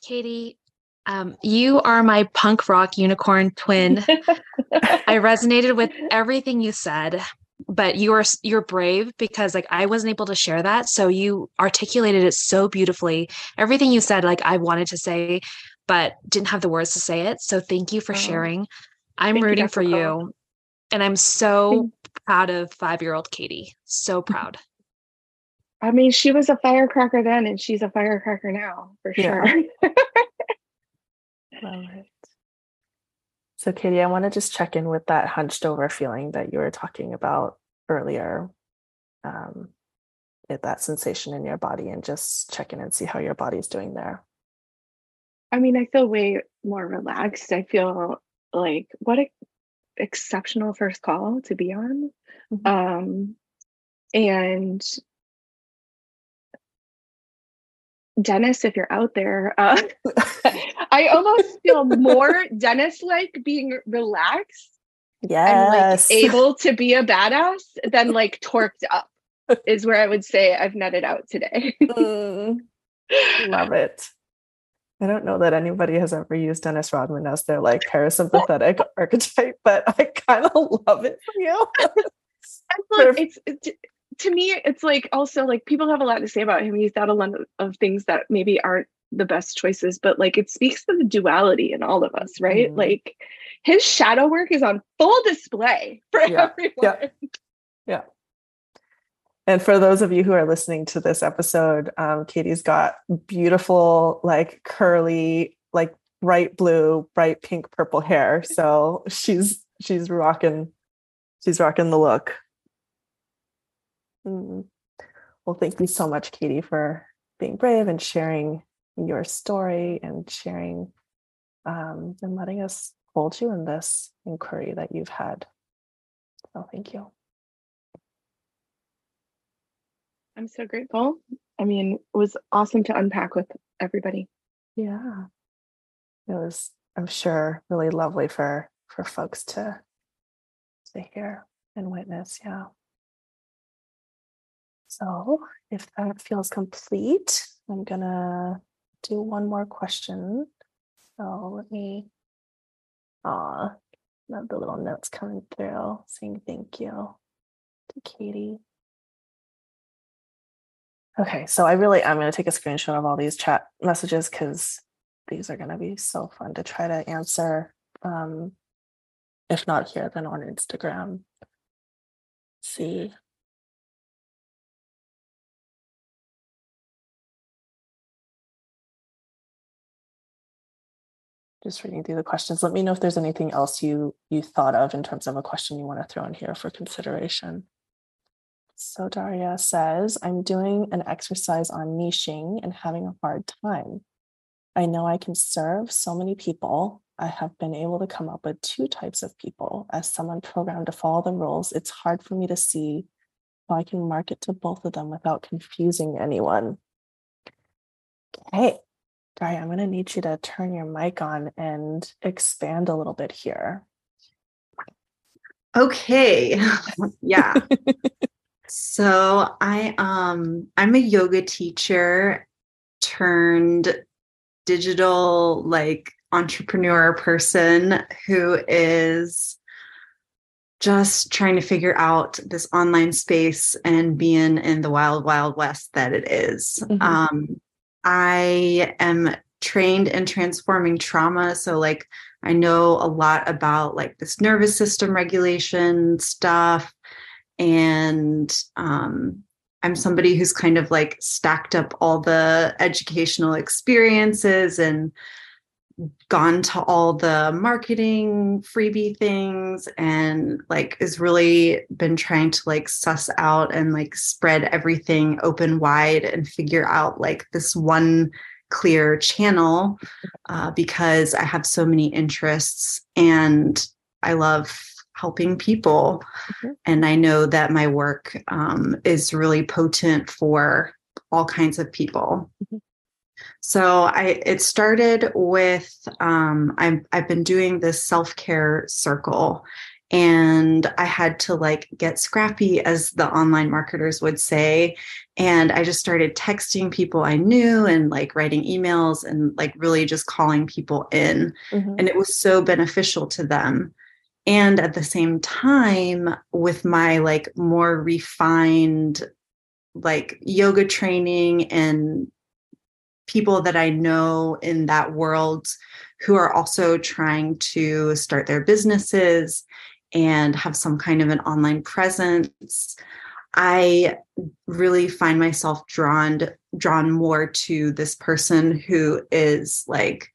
Katie, um, you are my punk rock unicorn twin. I resonated with everything you said, but you are you're brave because like I wasn't able to share that. So you articulated it so beautifully. Everything you said, like I wanted to say, but didn't have the words to say it. So thank you for oh. sharing. I'm thank rooting you, for you. And I'm so proud of five year old Katie. So proud. I mean, she was a firecracker then and she's a firecracker now for sure. Love it. So, Katie, I want to just check in with that hunched over feeling that you were talking about earlier. Um, that sensation in your body and just check in and see how your body's doing there. I mean, I feel way more relaxed. I feel like what an exceptional first call to be on. Mm-hmm. Um, and Dennis, if you're out there, uh, I almost feel more Dennis like being relaxed. Yes. And like able to be a badass than like torqued up is where I would say I've netted out today. mm, love it. I don't know that anybody has ever used Dennis Rodman as their like parasympathetic archetype, but I kind of love it for you. look, it's, it's to me, it's like also like people have a lot to say about him. He's done a lot of things that maybe aren't the best choices, but like it speaks to the duality in all of us, right? Mm. Like his shadow work is on full display for yeah. everyone. Yeah. yeah. And for those of you who are listening to this episode, um, Katie's got beautiful, like curly, like bright blue, bright pink, purple hair. So she's she's rocking, she's rocking the look. Mm. Well, thank you so much, Katie, for being brave and sharing your story and sharing um, and letting us hold you in this inquiry that you've had. So, thank you. I'm so grateful. I mean, it was awesome to unpack with everybody. Yeah. It was, I'm sure, really lovely for for folks to to hear and witness. Yeah. So if that feels complete, I'm gonna do one more question. So let me, ah, love the little notes coming through saying thank you to Katie. Okay, so I really I'm going to take a screenshot of all these chat messages because these are going to be so fun to try to answer. Um, if not here, then on Instagram. Let's see. Just reading through the questions. Let me know if there's anything else you you thought of in terms of a question you want to throw in here for consideration. So Daria says, I'm doing an exercise on niching and having a hard time. I know I can serve so many people. I have been able to come up with two types of people. As someone programmed to follow the rules, it's hard for me to see how I can market to both of them without confusing anyone. Okay, Daria, I'm going to need you to turn your mic on and expand a little bit here. Okay. yeah. so I um I'm a yoga teacher turned digital like entrepreneur person who is just trying to figure out this online space and being in the wild wild west that it is. Mm-hmm. um I am trained in transforming trauma. So, like, I know a lot about like this nervous system regulation stuff. And um, I'm somebody who's kind of like stacked up all the educational experiences and gone to all the marketing freebie things and like is really been trying to like suss out and like spread everything open wide and figure out like this one clear channel uh, because I have so many interests and I love helping people. Mm-hmm. And I know that my work um, is really potent for all kinds of people. Mm-hmm. So I it started with um, I'm I've been doing this self care circle, and I had to like get scrappy, as the online marketers would say, and I just started texting people I knew and like writing emails and like really just calling people in, mm-hmm. and it was so beneficial to them. And at the same time, with my like more refined like yoga training and people that I know in that world who are also trying to start their businesses and have some kind of an online presence. I really find myself drawn drawn more to this person who is like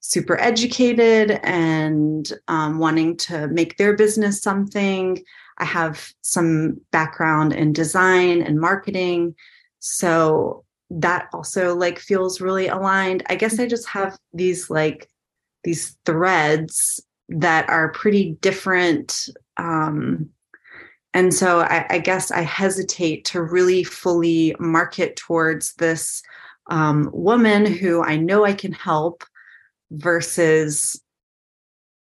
super educated and um, wanting to make their business something. I have some background in design and marketing. So that also like feels really aligned. I guess I just have these like these threads that are pretty different. Um, and so I, I guess I hesitate to really fully market towards this um, woman who I know I can help versus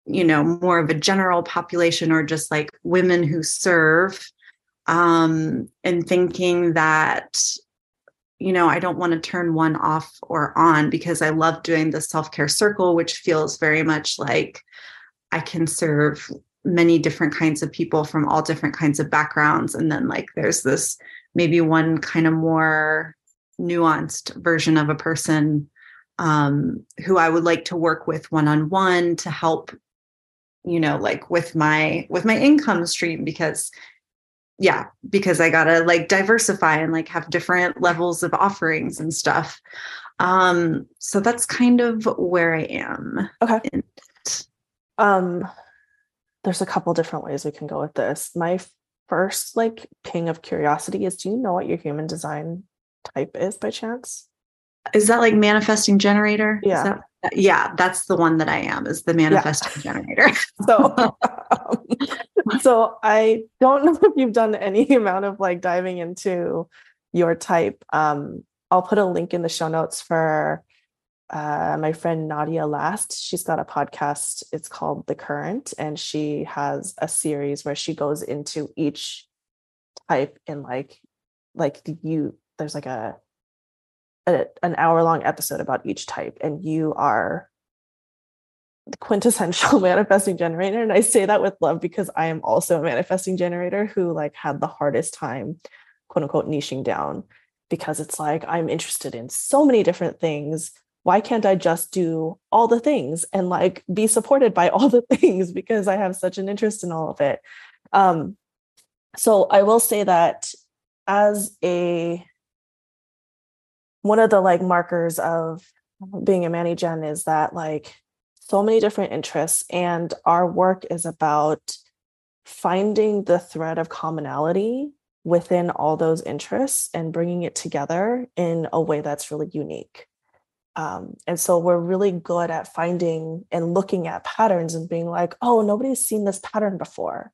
you know more of a general population or just like women who serve um and thinking that you know, I don't want to turn one off or on because I love doing the self care circle, which feels very much like I can serve many different kinds of people from all different kinds of backgrounds. And then, like, there's this maybe one kind of more nuanced version of a person um, who I would like to work with one on one to help you know like with my with my income stream because yeah because i gotta like diversify and like have different levels of offerings and stuff. Um so that's kind of where i am okay. um there's a couple different ways we can go with this. My first like ping of curiosity is do you know what your human design type is by chance is that like manifesting generator yeah that, yeah that's the one that i am is the manifesting yeah. generator so um, so i don't know if you've done any amount of like diving into your type um i'll put a link in the show notes for uh, my friend Nadia Last, she's got a podcast. It's called The Current, and she has a series where she goes into each type in like, like the you. There's like a a, an hour long episode about each type and you are the quintessential manifesting generator and i say that with love because i am also a manifesting generator who like had the hardest time quote unquote niching down because it's like i'm interested in so many different things. Why can't i just do all the things and like be supported by all the things because i have such an interest in all of it? Um so i will say that as a one of the like markers of being a Manny Gen is that like so many different interests, and our work is about finding the thread of commonality within all those interests and bringing it together in a way that's really unique. Um, and so we're really good at finding and looking at patterns and being like, oh, nobody's seen this pattern before.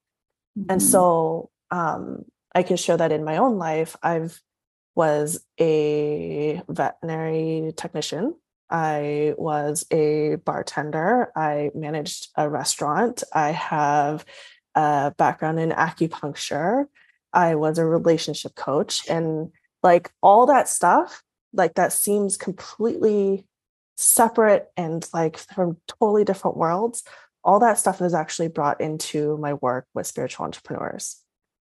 Mm-hmm. And so um, I can show that in my own life. I've was a veterinary technician. I was a bartender. I managed a restaurant. I have a background in acupuncture. I was a relationship coach. And like all that stuff, like that seems completely separate and like from totally different worlds. All that stuff is actually brought into my work with spiritual entrepreneurs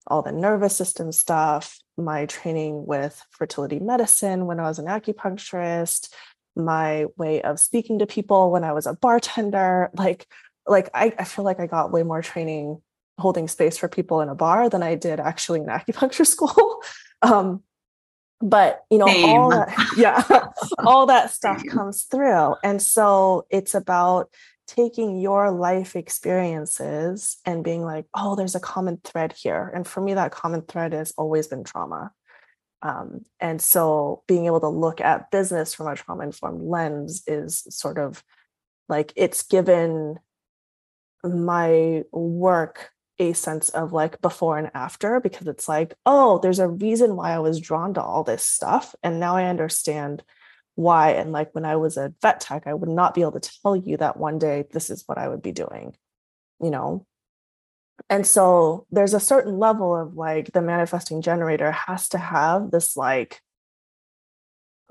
all the nervous system stuff, my training with fertility medicine when I was an acupuncturist, my way of speaking to people when I was a bartender. Like, like I, I feel like I got way more training holding space for people in a bar than I did actually in acupuncture school. um, but you know, Same. all that, yeah, all that stuff Same. comes through. And so it's about taking your life experiences and being like, oh, there's a common thread here. And for me, that common thread has always been trauma. Um, and so being able to look at business from a trauma informed lens is sort of like it's given my work a sense of like before and after because it's like, oh, there's a reason why I was drawn to all this stuff. And now I understand why and like when i was a vet tech i would not be able to tell you that one day this is what i would be doing you know? And so there's a certain level of like the manifesting generator has to have this like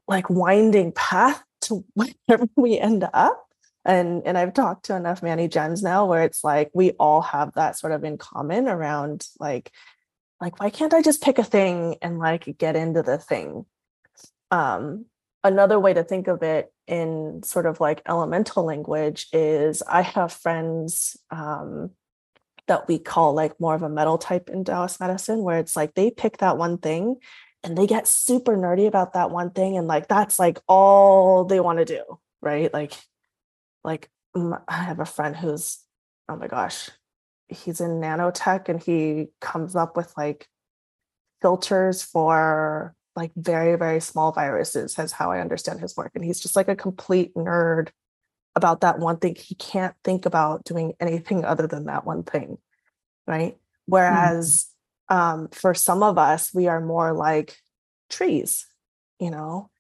like winding path to wherever we end up. And and i've talked to enough manny gens now where it's like we all have that sort of in common around like like why can't i just pick a thing and like get into the thing? Um another way to think of it in sort of like elemental language is I have friends um, that we call like more of a metal type in Taoist medicine, where it's like they pick that one thing and they get super nerdy about that one thing. And like that's like all they want to do, right? Like, like I have a friend who's, oh my gosh, he's in nanotech and he comes up with like filters for like very very small viruses as how i understand his work and he's just like a complete nerd about that one thing he can't think about doing anything other than that one thing right whereas mm-hmm. um, for some of us we are more like trees you know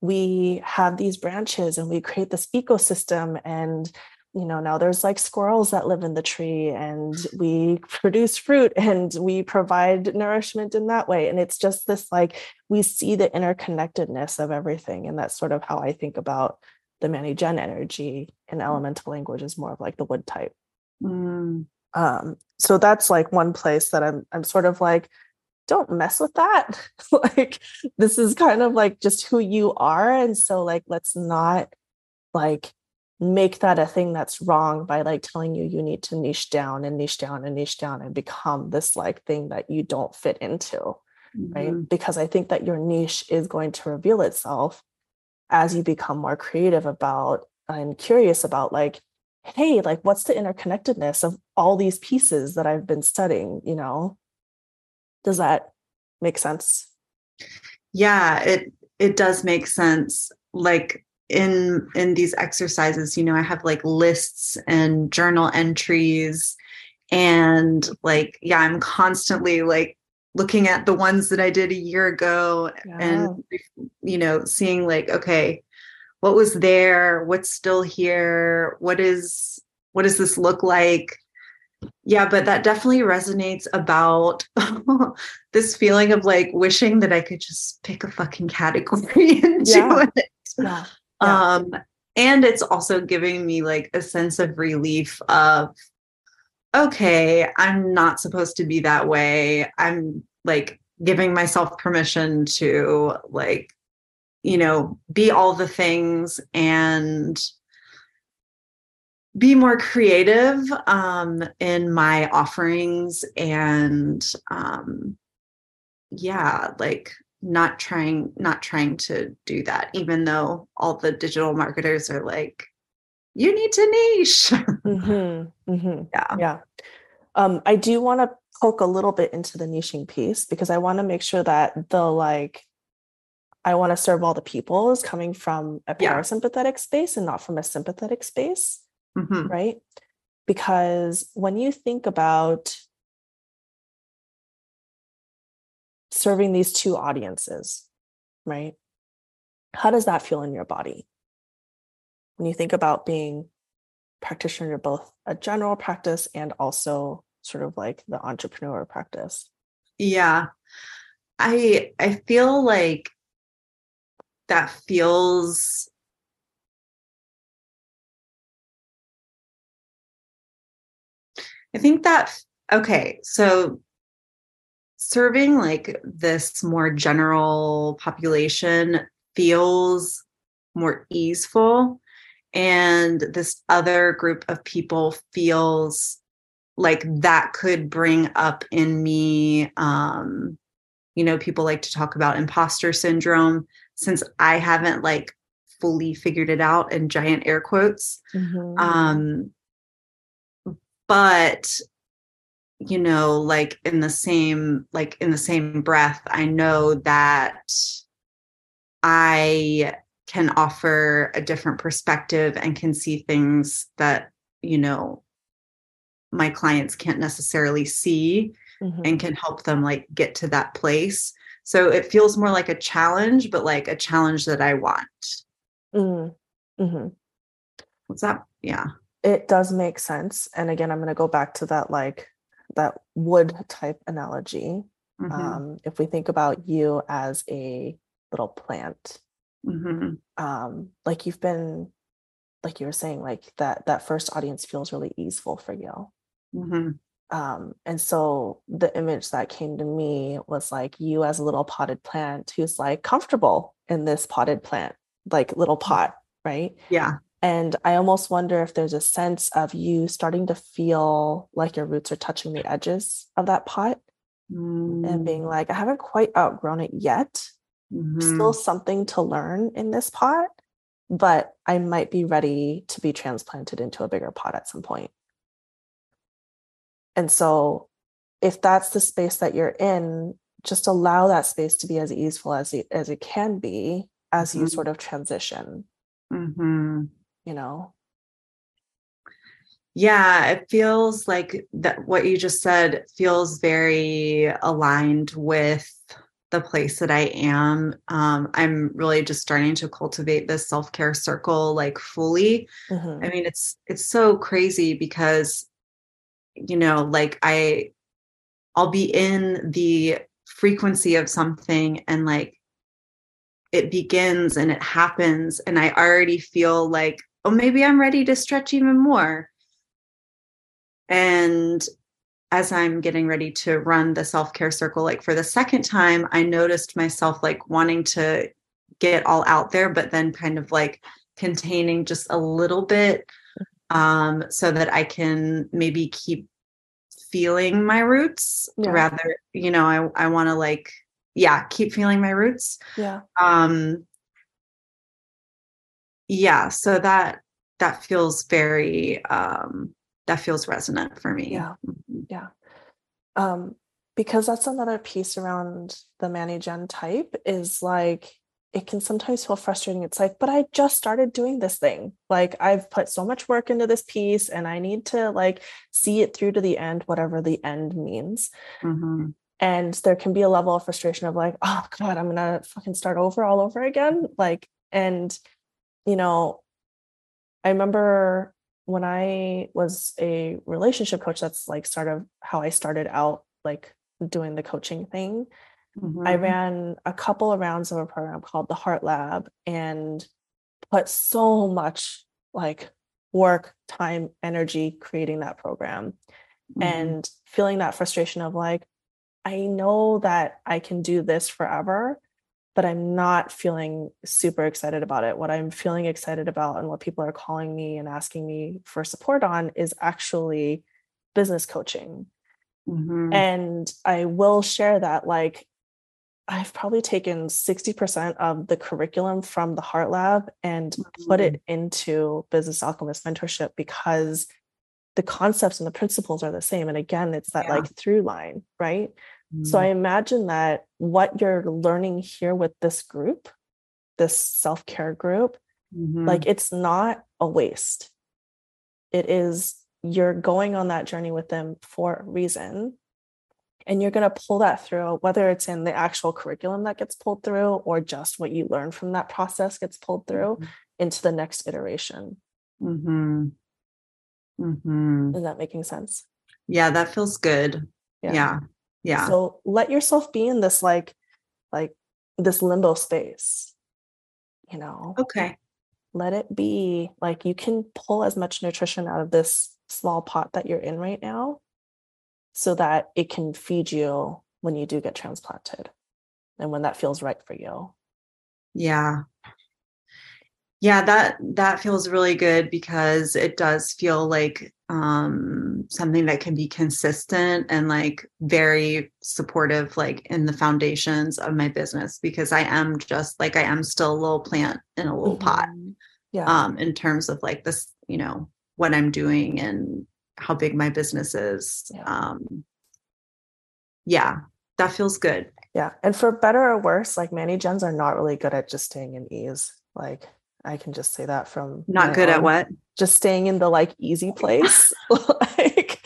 we have these branches and we create this ecosystem and you know now there's like squirrels that live in the tree and we produce fruit and we provide nourishment in that way. And it's just this like we see the interconnectedness of everything. And that's sort of how i think about the Manny Gen energy in mm. elemental language is more of like the wood type. Mm. um, so that's like one place that i'm i'm sort of like don't mess with that. Like this is kind of like just who you are. And so like let's not like make that a thing that's wrong by like telling you you need to niche down and niche down and niche down and become this like thing that you don't fit into mm-hmm. right because i think that your niche is going to reveal itself as you become more creative about and curious about like hey like what's the interconnectedness of all these pieces that i've been studying? You know? Does that make sense? Yeah it it does make sense. Like in in these exercises you know i have like lists and journal entries and like yeah i'm constantly like looking at the ones that i did a year ago yeah. and you know seeing like okay what was there what's still here what is what does this look like yeah but that definitely resonates about this feeling of like wishing that i could just pick a fucking category and yeah. do it yeah. Um, and it's also giving me like a sense of relief of, okay, I'm not supposed to be that way. I'm like giving myself permission to like, you know, be all the things and be more creative um, in my offerings and um, yeah, like not trying not trying to do that even though all the digital marketers are like you need to niche. Mm-hmm, mm-hmm. yeah. Yeah. Um, I do want to poke a little bit into the niching piece because I want to make sure that the like I want to serve all the people is coming from a Yeah. parasympathetic space and not from a sympathetic space, Mhm. right? Because when you think about serving these two audiences, right? How does that feel in your body? When you think about being practitioner, both a general practice and also sort of like the entrepreneur practice. Yeah. I I feel like that feels I think that okay, so serving like this more general population feels more easeful. And this other group of people feels like that could bring up in me um you know people like to talk about imposter syndrome. Since i haven't like fully figured it out in giant air quotes um but you know like in the same like in the same breath i know that i can offer a different perspective and can see things that you know my clients can't necessarily see Mhm. and can help them like get to that place so it feels more like a challenge but like a challenge that i want Mhm. Mhm. what's that yeah It does make sense. And again, I'm going to go back to that like that wood type analogy. Mhm, Um, if we think about you as a little plant, mhm, um, like you've been, like you were saying, like that that first audience feels really easeful for you. mhm, Um, and so the image that came to me was like you as a little potted plant who's like comfortable in this potted plant, like little pot, right? yeah And I almost wonder if there's a sense of you starting to feel like your roots are touching the edges of that pot and being like, I haven't quite outgrown it yet. Mhm, Still something to learn in this pot, but I might be ready to be transplanted into a bigger pot at some point. And so, if that's the space that you're in, just allow that space to be as easeful as it, as it can be as you Mhm. sort of transition, mhm. You know? Yeah, it feels like that what you just said feels very aligned with the place that I am. Um, I'm really just starting to cultivate this self-care circle like fully. Mhm. I mean, it's it's so crazy because you know, like I I'll be in the frequency of something and like it begins and it happens and I already feel like, oh, maybe I'm ready to stretch even more. And as I'm getting ready to run the self care circle, like for the second time, I noticed myself like wanting to get all out there, but then kind of like containing just a little bit um, so that I can maybe keep feeling my roots Yeah. rather, you know, I, I want to like, yeah, keep feeling my roots. Yeah. Um, yeah, so that that feels very um that feels resonant for me. Yeah. Mhm. Yeah. Um, because that's another piece around the Manny Gen type is like it can sometimes feel frustrating. It's like, but I just started doing this thing. Like I've put so much work into this piece and I need to like see it through to the end, whatever the end means. Mhm. And there can be a level of frustration of like, oh God, I'm gonna fucking start over all over again. Like, and you know, I remember when I was a relationship coach, that's like sort of how I started out, like doing the coaching thing. I Mhm. ran a couple of rounds of a program called the Heart Lab and put so much like work, time, energy creating that program Mhm. and feeling that frustration of like, I know that I can do this forever, but I'm not feeling super excited about it. What I'm feeling excited about and what people are calling me and asking me for support on is actually business coaching. Mhm. And I will share that like I've probably taken 60% of the curriculum from the Heart Lab and mm-hmm. put it into Business Alchemist mentorship because the concepts and the principles are the same. And again, it's that yeah. like through line, right? Mm-hmm. So I imagine that what you're learning here with this group, this self care group, mm-hmm. like it's not a waste. It is, you're going on that journey with them for a reason and you're going to pull that through whether it's in the actual curriculum that gets pulled through or just what you learn from that process gets pulled through mm-hmm. into the next iteration mm-hmm. Mm-hmm. is that making sense yeah that feels good yeah. yeah yeah so let yourself be in this like like this limbo space you know okay let it be like you can pull as much nutrition out of this small pot that you're in right now so that it can feed you when you do get transplanted and when that feels right for you. Yeah. Yeah, that that feels really good because it does feel like um something that can be consistent and like very supportive like in the foundations of my business because I am just like I am still a little plant in a little mm-hmm. pot. Yeah. Um in terms of like this, you know, what I'm doing and how big my business is. Yeah. Um, yeah, that feels good. Yeah. And for better or worse, like Manny Gens are not really good at just staying in ease. Like I can just say that from not good own. at what? Just staying in the like easy place. like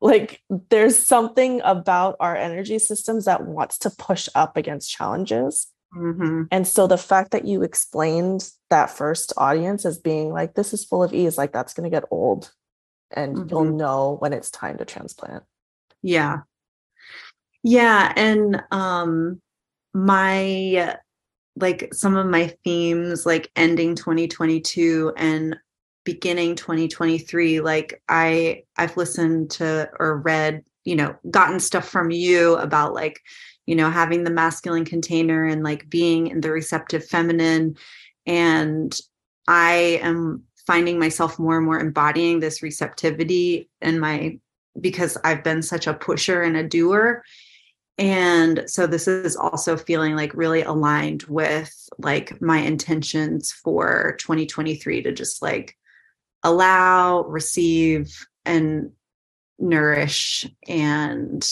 like there's something about our energy systems that wants to push up against challenges. Mm-hmm. And so the fact that you explained that first audience as being like, this is full of ease, like that's going to get old and mm-hmm. you'll know when it's time to transplant. Yeah. Yeah. And um my like some of my themes like ending 2022 and beginning 2023 like i i've listened to or read you know gotten stuff from you about like you know having the masculine container and like being in the receptive feminine and i am finding myself more and more embodying this receptivity in my because I've been such a pusher and a doer. And so this is also feeling like really aligned with like my intentions for 2023 to just like allow, receive, and nourish and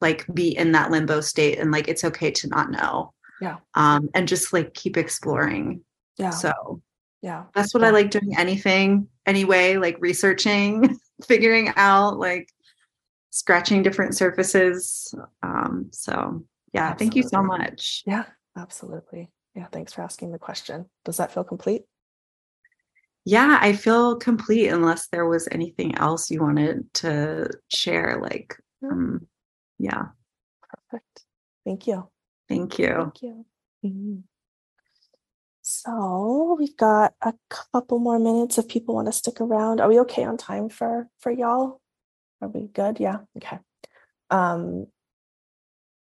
like be in that limbo state and like it's okay to not know. Yeah. Um and just like keep exploring. Yeah. So yeah that's what yeah. i like doing anything anyway like researching figuring out like scratching different surfaces. Um so yeah absolutely. thank you so much. Yeah absolutely. Yeah thanks for asking the question. Does that feel complete? Yeah i feel complete unless there was anything else you wanted to share like um yeah. Perfect. Thank you. Thank you. Thank you. Mm-hmm. So we've got a couple more minutes if people want to stick around. Are we okay on time for for y'all? Are we good? Yeah. Okay. Um,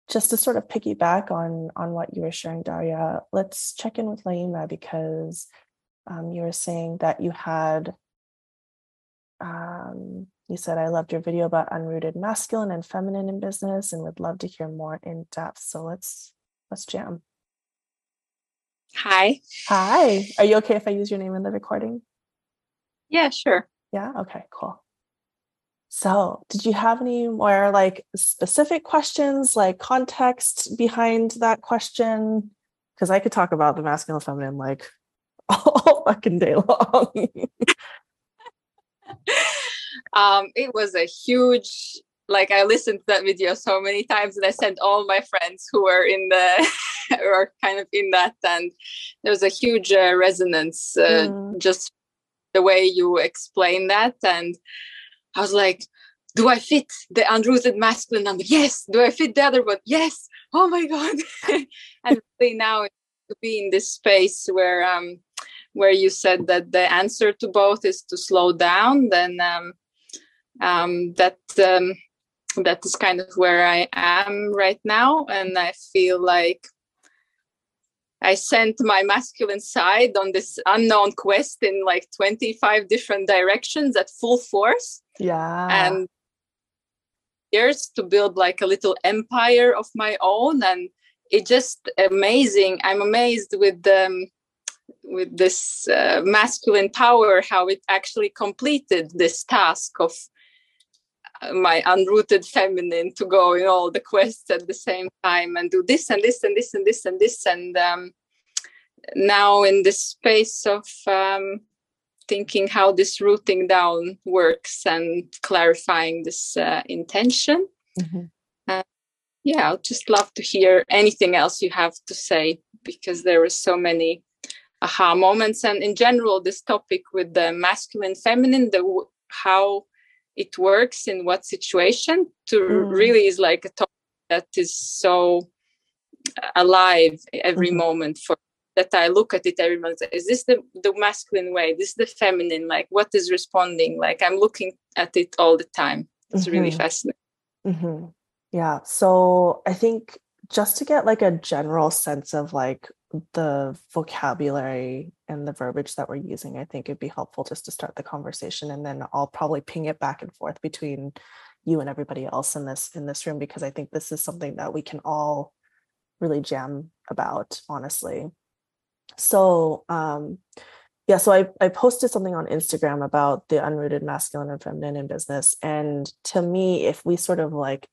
just to sort of piggyback on on what you were sharing, Daria, let's check in with Laima because um, you were saying that you had um, you said I loved your video about unrooted masculine and feminine in business and would love to hear more in depth. So let's let's jam. Hi. Hi. Are you okay if I use your name in the recording? Yeah, sure. Yeah. Okay, cool. So, did you have any more like specific questions, like context behind that question? Because I could talk about the masculine feminine like all fucking day long. um, it was a huge like I listened to that video so many times and I sent all my friends who were in the are kind of in that and there was a huge uh, resonance uh, mm. just the way you explain that and I was like do I fit the unrooted masculine number? Yes. Do I fit the other one? Yes. Oh my god. And really now to be in this space where um where you said that the answer to both is to slow down then um um that um that is kind of where I am right now. And I feel like I sent my masculine side on this unknown quest in like 25 different directions at full force. Yeah. And years to build like a little empire of my own. And it's just amazing i'm amazed with um, with this uh, masculine power how it actually completed this task of my unrooted feminine to go in all the quests at the same time and do this and this and this and this and this and um, now in this space of um, thinking how this rooting down works and clarifying this uh, intention. Mm-hmm. Uh, yeah, I'd just love to hear anything else you have to say because there are so many aha moments and in general this topic with the masculine feminine the how it works in what situation to mm. really is like a topic that is so alive every mm-hmm. moment for that I look at it every month. Is this the, the masculine way? This is the feminine? Like what is responding? Like I'm looking at it all the time. It's mm-hmm. really fascinating. Mm-hmm. Yeah. So I think just to get like a general sense of like the vocabulary and the verbiage that we're using, I think it'd be helpful just to start the conversation and then I'll probably ping it back and forth between you and everybody else in this in this room because I think this is something that we can all really jam about honestly. So um yeah so I, I posted something on instagram about the unrooted masculine and feminine in business and to me if we sort of like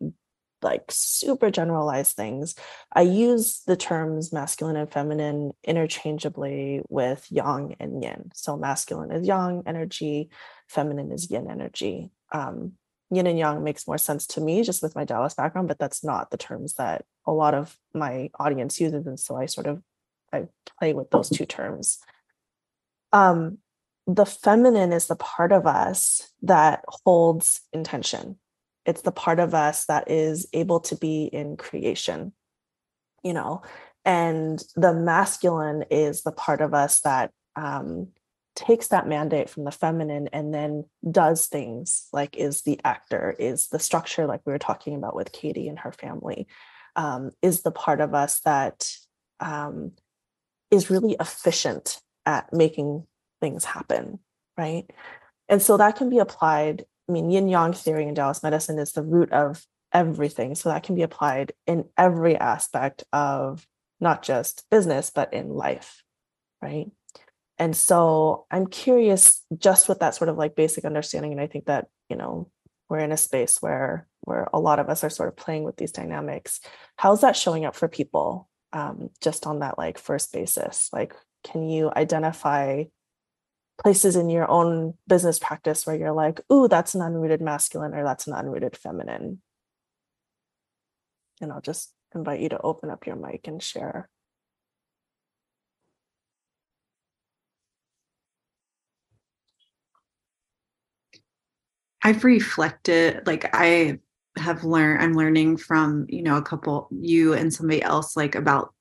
like super generalized things i use the terms masculine and feminine interchangeably with yang and yin so masculine is yang energy feminine is yin energy um, yin and yang makes more sense to me just with my Dallas background but that's not the terms that a lot of my audience uses and so i sort of I play with those two terms. Um, the feminine is the part of us that holds intention. It's the part of us that is able to be in creation, you know, and the masculine is the part of us that um, takes that mandate from the feminine and then does things like is the actor, is the structure, like we were talking about with Katie and her family, um, is the part of us that um, is really efficient at making things happen, right? And so that can be applied. I mean, yin yang theory in Taoist medicine is the root of everything. So that can be applied in every aspect of not just business, but in life, right? And so I'm curious just with that sort of like basic understanding. And I think that, you know, we're in a space where where a lot of us are sort of playing with these dynamics. How's that showing up for people um, just on that like first basis like can you identify places in your own business practice where you're like ooh that's an unrooted masculine or that's an unrooted feminine. And i'll just invite you to open up your mic and share. I've reflected, like I have learned i'm learning from you know a couple you and somebody else like about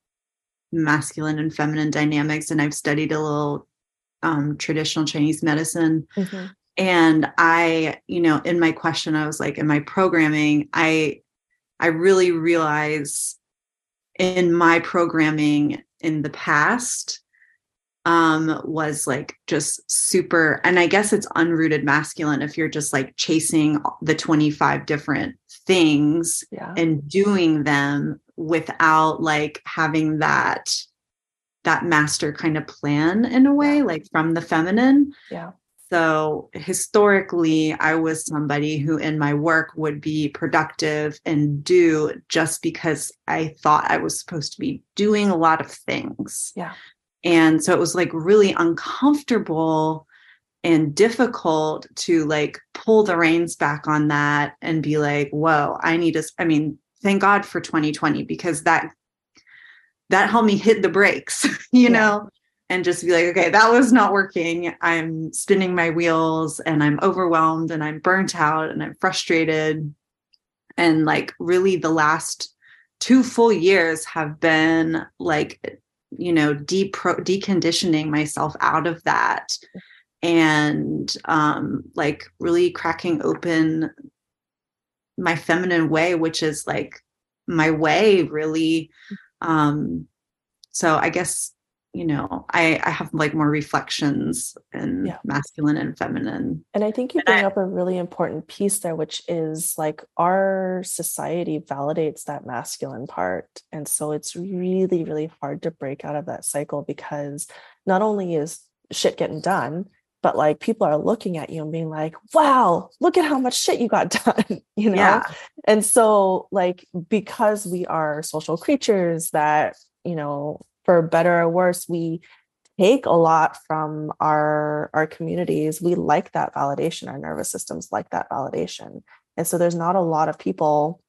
masculine and feminine dynamics and i've studied a little um, traditional chinese medicine mm-hmm. and i you know in my question i was like in my programming i i really realize in my programming in the past um was like just super and i guess it's unrooted masculine if you're just like chasing the 25 different things yeah. and doing them without like having that that master kind of plan in a way like from the feminine. Yeah. So historically i was somebody who in my work would be productive and do just because i thought i was supposed to be doing a lot of things. Yeah. And so it was like really uncomfortable and difficult to like pull the reins back on that and be like whoa i need to i mean thank god for 2020 because that that helped me hit the brakes you yeah. know and just be like okay that was not working i'm spinning my wheels and i'm overwhelmed and i'm burnt out and i'm frustrated and like really the last two full years have been like you know deconditioning myself out of that and um like really cracking open my feminine way which is like my way really um so i guess you know, I, I have like more reflections and Yeah. masculine and feminine. And I think you And I- bring up a really important piece there, which is like our society validates that masculine part. And so it's really, really hard to break out of that cycle because not only is shit getting done, but like people are looking at you and being like, wow, look at how much shit you got done, you know? Yeah. And so, like, because we are social creatures that, you know, for better or worse, we take a lot from our our communities we like that validation our nervous systems like that validation and so there's not a lot of people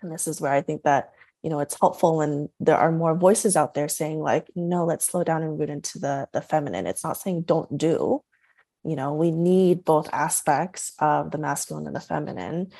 and this is where i think that you know it's helpful when there are more voices out there saying like no let's slow down and root into the the feminine it's not saying don't do you know we need both aspects of the masculine and the feminine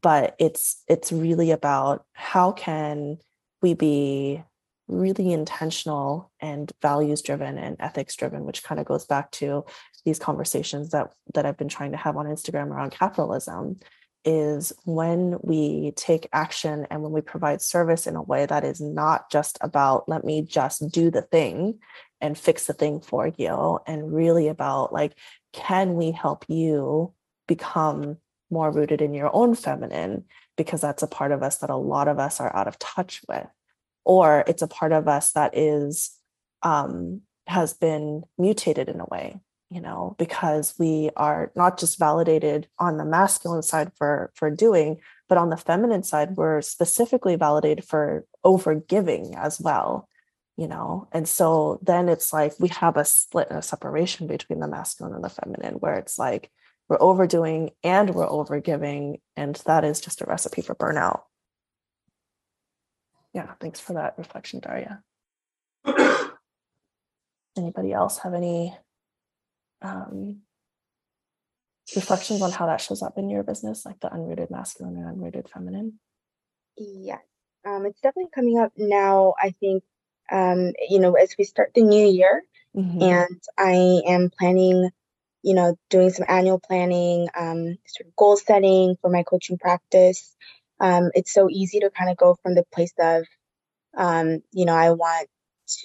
but it's it's really about how can we be really intentional and values driven and ethics driven which kind of goes back to these conversations that that I've been trying to have on Instagram around capitalism is when we take action and when we provide service in a way that is not just about let me just do the thing and fix the thing for you and really about like can we help you become more rooted in your own feminine? Because that's a part of us that a lot of us are out of touch with. Or it's a part of us that is um, has been mutated in a way you know because we are not just validated on the masculine side for for doing but on the feminine side we're specifically validated for over giving as well you know? And so then it's like we have a split and a separation between the masculine and the feminine where it's like we're overdoing and we're over giving and that is just a recipe for burnout. Yeah thanks for that reflection daria. Anybody else have any um, reflections on how that shows up in your business like the unrooted masculine and unrooted feminine? Yeah um, it's definitely coming up now. I think, um, you know, as we start the new year, Mhm. and I am planning, you know, doing some annual planning, um, sort of goal setting for my coaching practice. Um, it's so easy to kind of go from the place of, um, you know, I want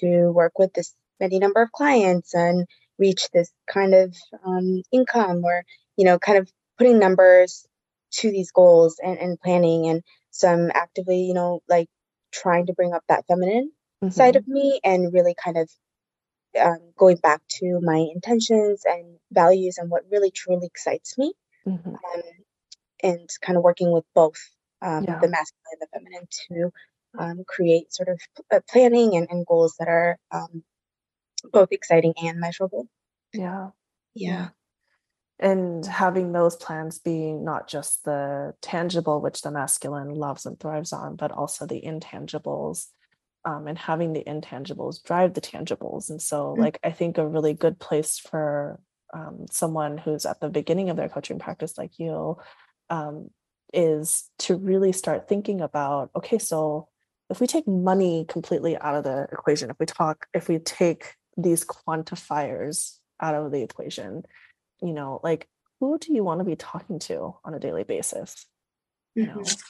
to work with this many number of clients and reach this kind of um, income or, you know, kind of putting numbers to these goals and, and planning. And so I'm actively, you know, like trying to bring up that feminine side Mhm. of me and really kind of um, going back to my intentions and values and what really truly excites me Mhm. um, and kind of working with both um, Yeah. the masculine and the feminine to um, create sort of uh, planning and, and goals that are um, both exciting and measurable yeah yeah and having those plans be not just the tangible which the masculine loves and thrives on but also the intangibles um, and having the intangibles drive the tangibles and so Mm. like i think a really good place for um, someone who's at the beginning of their coaching practice like you um, is to really start thinking about okay so if we take money completely out of the equation if we talk if we take these quantifiers out of the equation you know like who do you want to be talking to on a daily basis you know Mhm.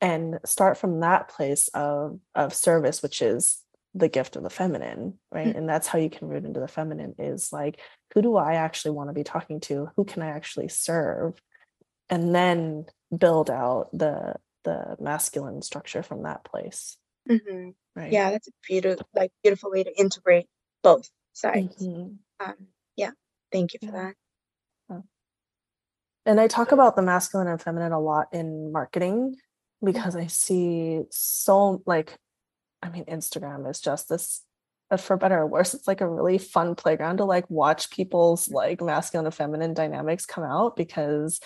And start from that place of of service which is the gift of the feminine right? And that's how you can root into the feminine is like who do i actually want to be talking to? Who can i actually serve? And then build out the the masculine structure from that place. Mhm. right? Yeah that's a beautiful like beautiful way to integrate both sides. Mhm. um, yeah thank you for that. And I talk about the masculine and feminine a lot in marketing because I see so like, I mean, Instagram is just this, uh, for better or worse, it's like a really fun playground to like watch people's like masculine and feminine dynamics come out because,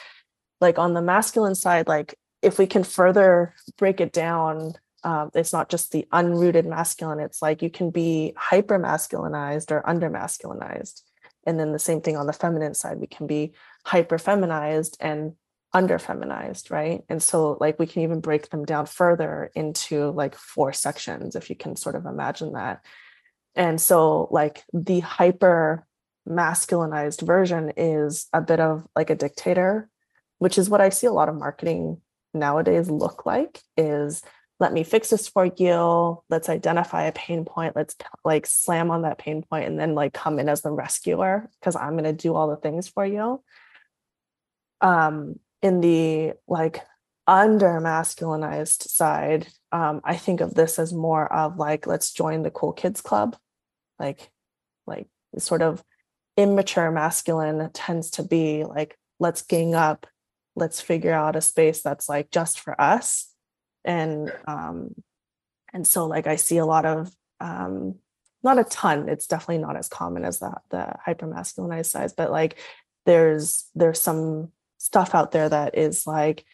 like, on the masculine side, like, if we can further break it down, um, it's not just the unrooted masculine, it's like you can be hyper masculinized or under masculinized. And then the same thing on the feminine side, we can be hyper feminized and under feminized, right? And so, like, we can even break them down further into like four sections, if you can sort of imagine that. And so, like, the hyper masculinized version is a bit of like a dictator, which is what I see a lot of marketing nowadays look like is let me fix this for you let's identify a pain point let's like slam on that pain point and then like come in as the rescuer because i'm going to do all the things for you um in the like under masculinized side um i think of this as more of like let's join the cool kids club. Like like sort of immature masculine tends to be like let's gang up let's figure out a space that's like just for us. And um and so like i see a lot of um not a ton it's definitely not as common as the the hyper masculinized size but like there's there's some stuff out there that is like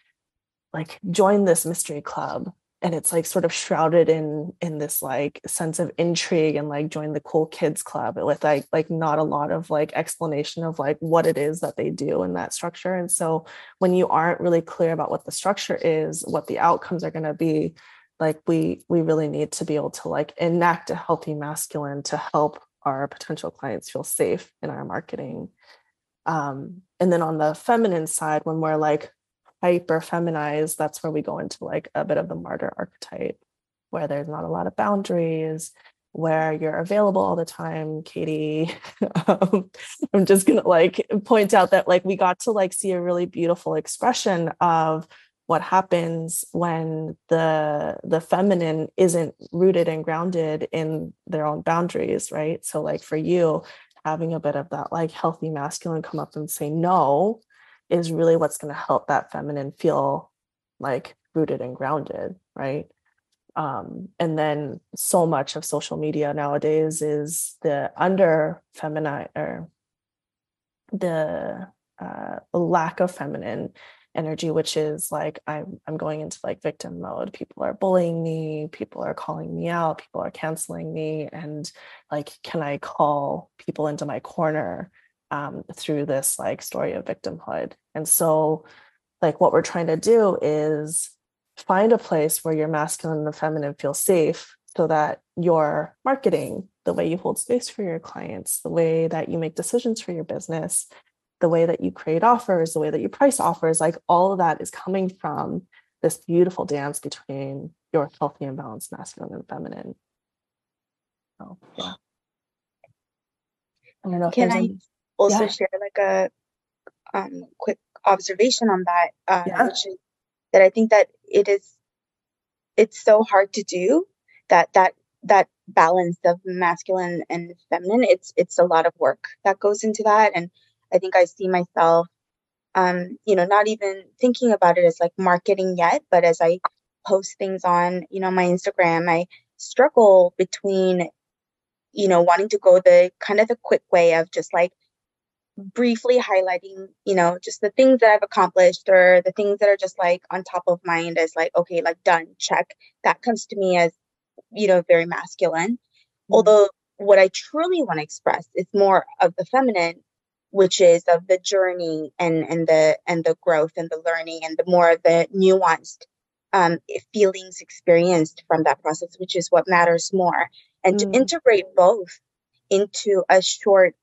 like join this mystery club. And it's like sort of shrouded in in this like sense of intrigue and like join the cool kids club with like like not a lot of like explanation of like what it is that they do in that structure. And so when you aren't really clear about what the structure is what the outcomes are going to be like we we really need to be able to like enact a healthy masculine to help our potential clients feel safe in our marketing um, and then on the feminine side when we're like hyper feminized, that's where we go into like a bit of the martyr archetype, where there's not a lot of boundaries, where you're available all the time, Katie. um, I'm just gonna like point out that like we got to like see a really beautiful expression of what happens when the the feminine isn't rooted and grounded in their own boundaries right so like for you having a bit of that like healthy masculine come up and say no is really what's going to help that feminine feel like rooted and grounded right? Um, and then so much of social media nowadays is the under feminine or the uh, lack of feminine energy which is like I'm, I'm going into like victim mode people are bullying me people are calling me out people are canceling me and like can i call people into my corner um, through this like story of victimhood. And so, like, what we're trying to do is find a place where your masculine and the feminine feel safe so that your marketing, the way you hold space for your clients, the way that you make decisions for your business, the way that you create offers, the way that you price offers, like all of that is coming from this beautiful dance between your healthy and balanced masculine and feminine. So, yeah. I don't know. Can I, any also yeah. share like a um, quick observation on that, uh, yeah. which is that I think that it is it's so hard to do that that that balance of masculine and feminine. It's it's a lot of work that goes into that, and I think I see myself, um, you know, not even thinking about it as like marketing yet, but as I post things on, you know, my Instagram, I struggle between, you know, wanting to go the kind of the quick way of just like briefly highlighting, you know, just the things that I've accomplished or the things that are just like on top of mind as like, okay, like done, check. That comes to me as, you know, very masculine. Mm-hmm. Although what I truly want to express is more of the feminine, which is of the journey and and the and the growth and the learning and the more of the nuanced um, feelings experienced from that process, which is what matters more. And mm-hmm. to integrate both into a short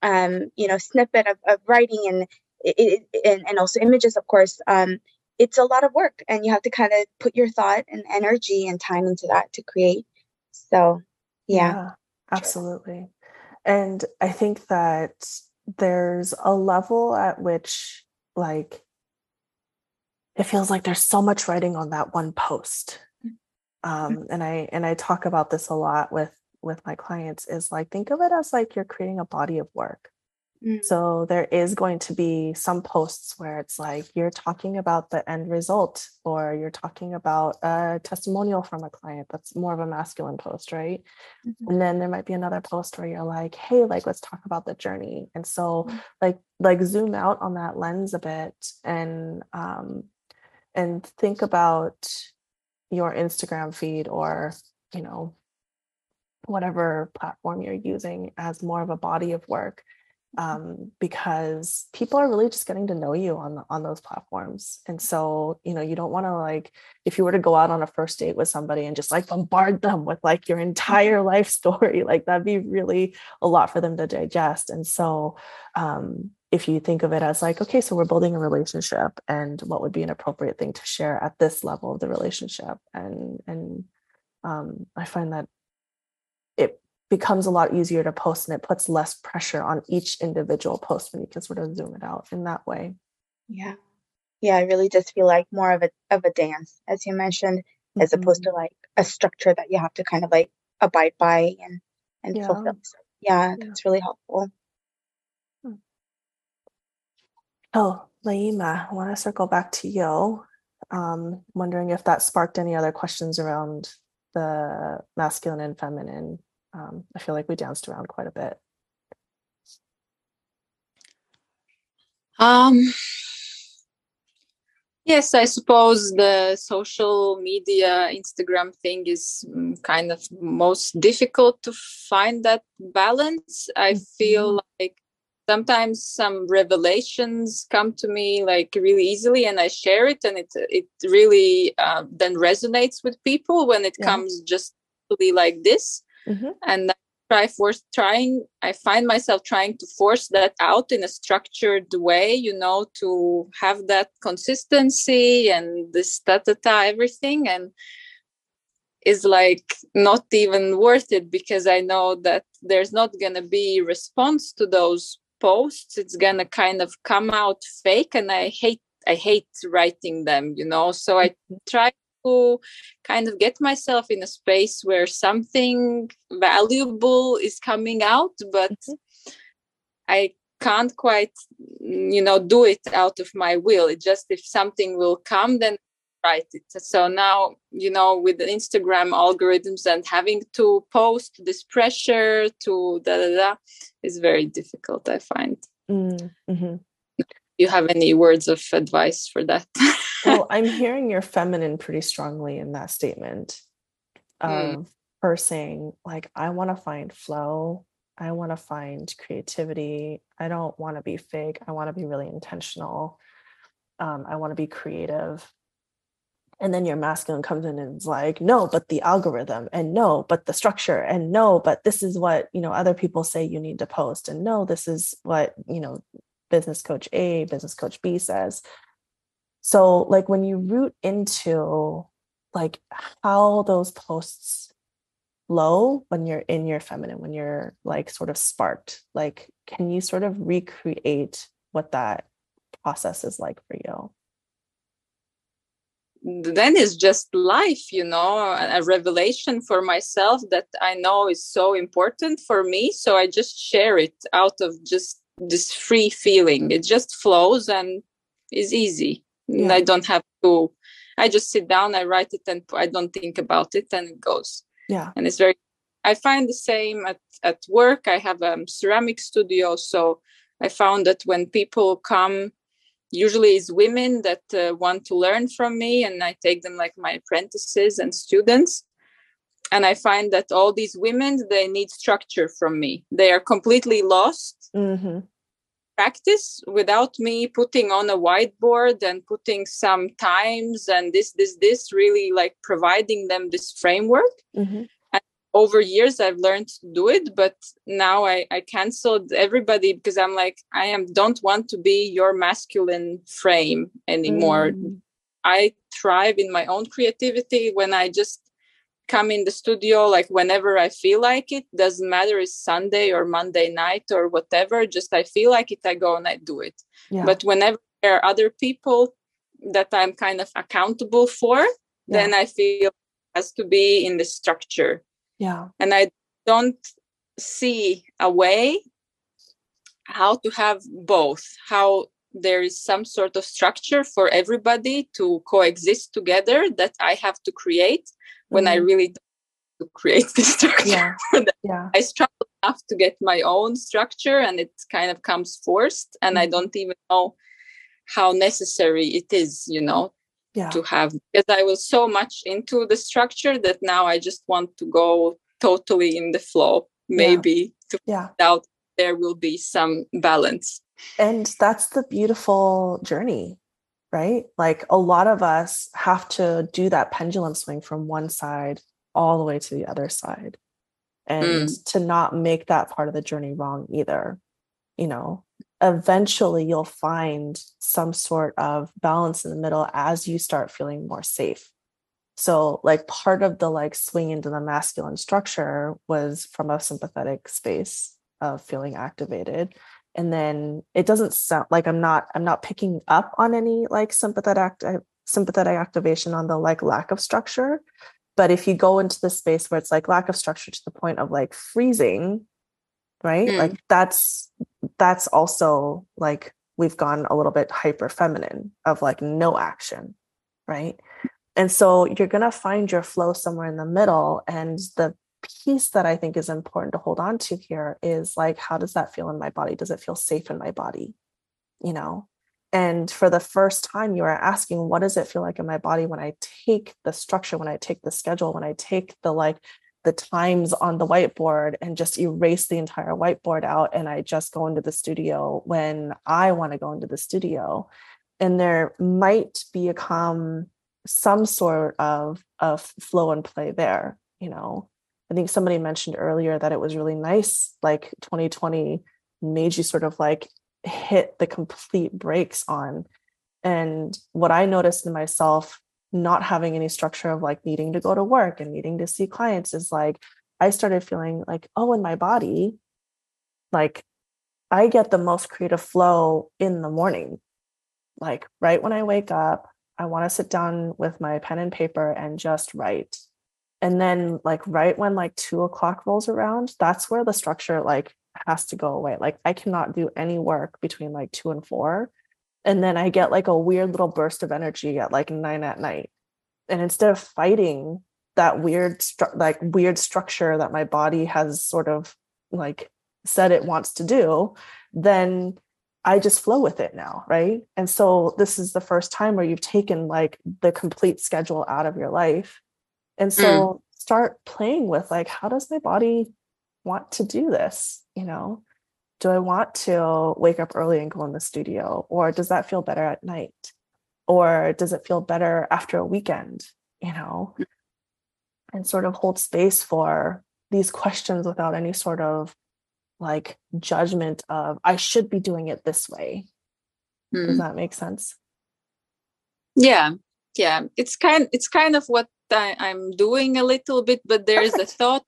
um, you know, snippet of, of writing and, it, and and also images, of course, um, it's a lot of work, and you have to kind of put your thought and energy and time into that to create. So, yeah, yeah absolutely. And I think that there's a level at which, like, it feels like there's so much writing on that one post. Mm-hmm. Um, and I and I talk about this a lot with with my clients is like think of it as like you're creating a body of work. Mm. So there is going to be some posts where it's like you're talking about the end result or you're talking about a testimonial from a client that's more of a masculine post, right? Mm-hmm. And then there might be another post where you're like, "Hey, like let's talk about the journey." And so mm-hmm. like like zoom out on that lens a bit and um and think about your Instagram feed or, you know, whatever platform you're using as more of a body of work. Um, because people are really just getting to know you on on those platforms. And so you know you don't want to like if you were to go out on a first date with somebody and just like bombard them with like your entire life story like that'd be really a lot for them to digest. And so um, if you think of it as like okay so we're building a relationship and what would be an appropriate thing to share at this level of the relationship? And and um, i find that becomes a lot easier to post and it puts less pressure on each individual post when you can sort of zoom it out in that way yeah yeah it really does feel like more of a of a dance as you mentioned mm-hmm. as opposed to like a structure that you have to kind of like abide by and and yeah. fulfill so yeah, yeah that's really helpful Oh, Laima, I want to circle back to you. Um, wondering if that sparked any other questions around the masculine and feminine. Um, I feel like we danced around quite a bit. Um, yes, I suppose the social media Instagram thing is mm, kind of most difficult to find that balance. I feel mm-hmm. like sometimes some revelations come to me like really easily and i share it and it it really uh, then resonates with people when it yeah. comes just like this mm-hmm. and I try force trying i find myself trying to force that out in a structured way you know to have that consistency and this ta ta ta everything and is like not even worth it because i know that there's not going to be response to those posts it's gonna kind of come out fake and i hate i hate writing them you know so i mm-hmm. try to kind of get myself in a space where something valuable is coming out but mm-hmm. i can't quite you know do it out of my will it just if something will come then write it so now you know with the instagram algorithms and having to post this pressure to da da da is very difficult i find mm, mm-hmm. You have any words of advice for that well i'm hearing your feminine pretty strongly in that statement of mm. her saying like i want to find flow i want to find creativity i don't want to be fake i want to be really intentional um, i want to be creative and then your masculine comes in and is like no but the algorithm and no but the structure and no but this is what you know other people say you need to post and no this is what you know business coach a business coach b says. So like when you root into like how those posts flow when you're in your feminine when you're like sort of sparked like can you sort of recreate what that process is like for you? Then it's just life you know a revelation for myself that i know is so important for me so i just share it out of just this free feeling. It just flows and is easy. Yeah. and i don't have to i just sit down i write it and i don't think about it and it goes. Yeah. And it's very i find the same at, at work. I have a ceramic studio so i found that when people come usually it's women that uh, want to learn from me and i take them like my apprentices and students. And i find that all these women they need structure from me. They are completely lost mm-hmm. practice without me putting on a whiteboard and putting some times and this this this really like providing them this framework mm-hmm over years i've learned to do it but now i i canceled everybody because i'm like i am don't want to be your masculine frame anymore mm. i thrive in my own creativity when i just come in the studio like whenever i feel like it doesn't matter it's sunday or monday night or whatever just i feel like it i go and i do it yeah. but whenever there are other people that i'm kind of accountable for yeah. then i feel it has to be in the structure yeah and i don't see a way how to have both how there is some sort of structure for everybody to coexist together that i have to create when mm-hmm. i really to create this structure yeah. yeah. i struggle enough to get my own structure and it kind of comes forced and mm-hmm. i don't even know how necessary it is you know yeah. to have because I was so much into the structure that now I just want to go totally in the flow, maybe yeah. to yeah. find out there will be some balance. And that's the beautiful journey, right? Like a lot of us have to do that pendulum swing from one side all the way to the other side. And mm. to not make that part of the journey wrong either, you know, eventually you'll find some sort of balance in the middle as you start feeling more safe so like part of the like swing into the masculine structure was from a sympathetic space of feeling activated and then it doesn't sound like i'm not i'm not picking up on any like sympathetic act- sympathetic activation on the like lack of structure. But if you go into the space where it's like lack of structure to the point of like freezing right? Mm. like that's that's also like we've gone a little bit hyper feminine of like no action right? And so you're going to find your flow somewhere in the middle and the piece that i think is important to hold on to here is like how does that feel in my body does it feel safe in my body you know and for the first time you are asking what does it feel like in my body when i take the structure when i take the schedule when i take the like the times on the whiteboard and just erase the entire whiteboard out and I just go into the studio when I want to go into the studio. And there might become some sort of of flow and play there, you know. I think somebody mentioned earlier that it was really nice like 2020 made you sort of like hit the complete brakes on and what I noticed in myself not having any structure of like needing to go to work and needing to see clients is like I started feeling like, oh, in my body, like I get the most creative flow in the morning. Like right when I wake up, I want to sit down with my pen and paper and just write. And then like right when like two o'clock rolls around, that's where the structure like has to go away. Like I cannot do any work between like two and four. And then i get like a weird little burst of energy at like nine at night. And instead of fighting that weird stru- like weird structure that my body has sort of like said it wants to do then i just flow with it now right? And so this is the first time where you've taken like the complete schedule out of your life and so mm. start playing with like how does my body want to do this you know do I want to wake up early and go in the studio? Or does that feel better at night? Or does it feel better after a weekend? You know, mm. and sort of hold space for these questions without any sort of like judgment of I should be doing it this way. Mm. Does that make sense? Yeah. Yeah. It's kind it's kind of what I, am doing a little bit, but there is a thought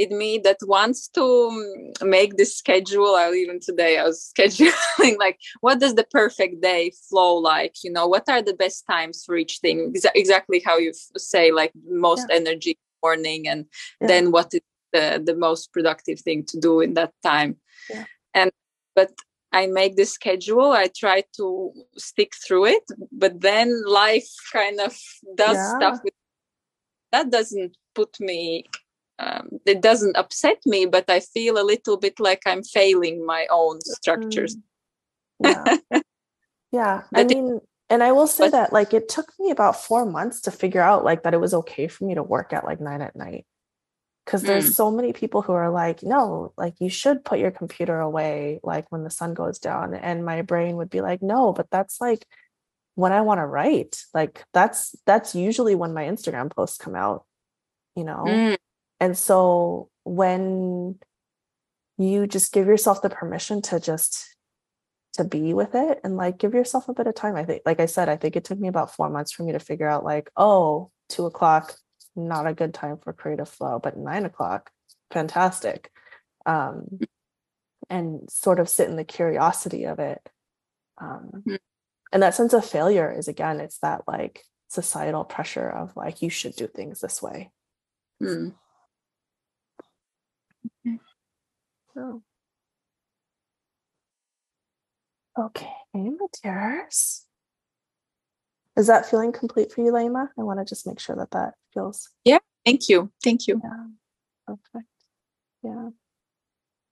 in me that wants to mm, make this schedule i even today i was scheduling like what does the perfect day flow like you know what are the best times for each thing exactly how you say like most yeah. energy morning and yeah. then what is the, the most productive thing to do in that time yeah. and but I make the schedule. I try to stick through it, but then life kind of does yeah. stuff with that doesn't put me um, it doesn't upset me, but I feel a little bit like I'm failing my own structures. Mm. Yeah, yeah. I mean, and I will say but, that like it took me about four months to figure out like that it was okay for me to work at like nine at night. Because there's mm. so many people who are like, no, like you should put your computer away like when the sun goes down. And my brain would be like, no, but that's like when I want to write. Like that's that's usually when my Instagram posts come out, you know. Mm and so when you just give yourself the permission to just to be with it and like give yourself a bit of time i think like i said i think it took me about four months for me to figure out like oh two o'clock not a good time for creative flow but nine o'clock fantastic um and sort of sit in the curiosity of it um mm-hmm. and that sense of failure is again it's that like societal pressure of like you should do things this way mm. So, okay, Matthias. Is that feeling complete for you, Laima? I want to just make sure that that feels. Yeah, thank you. Thank you. Yeah, perfect. Yeah.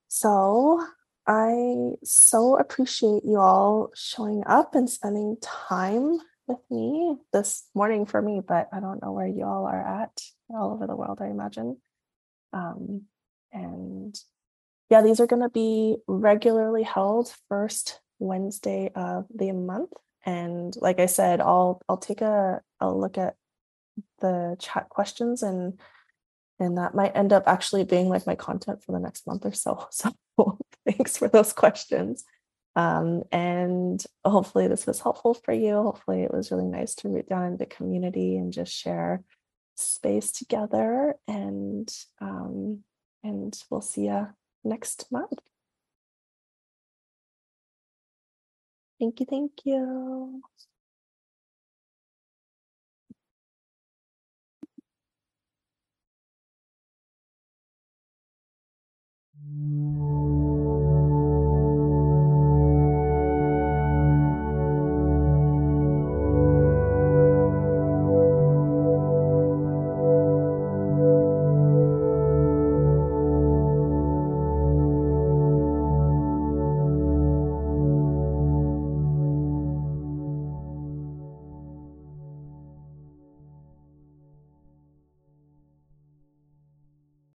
So I so appreciate you all showing up and spending time with me this morning for me, but I don't know where you all are at all over the world, I imagine. Um, and yeah, these are going to be regularly held first Wednesday of the month. And like I said, I'll I'll take a I'll look at the chat questions and and that might end up actually being like my content for the next month or so. So thanks for those questions. Um, and hopefully this was helpful for you. Hopefully it was really nice to root down in the community and just share space together. And um, and we'll see you next month. Thank you. Thank you.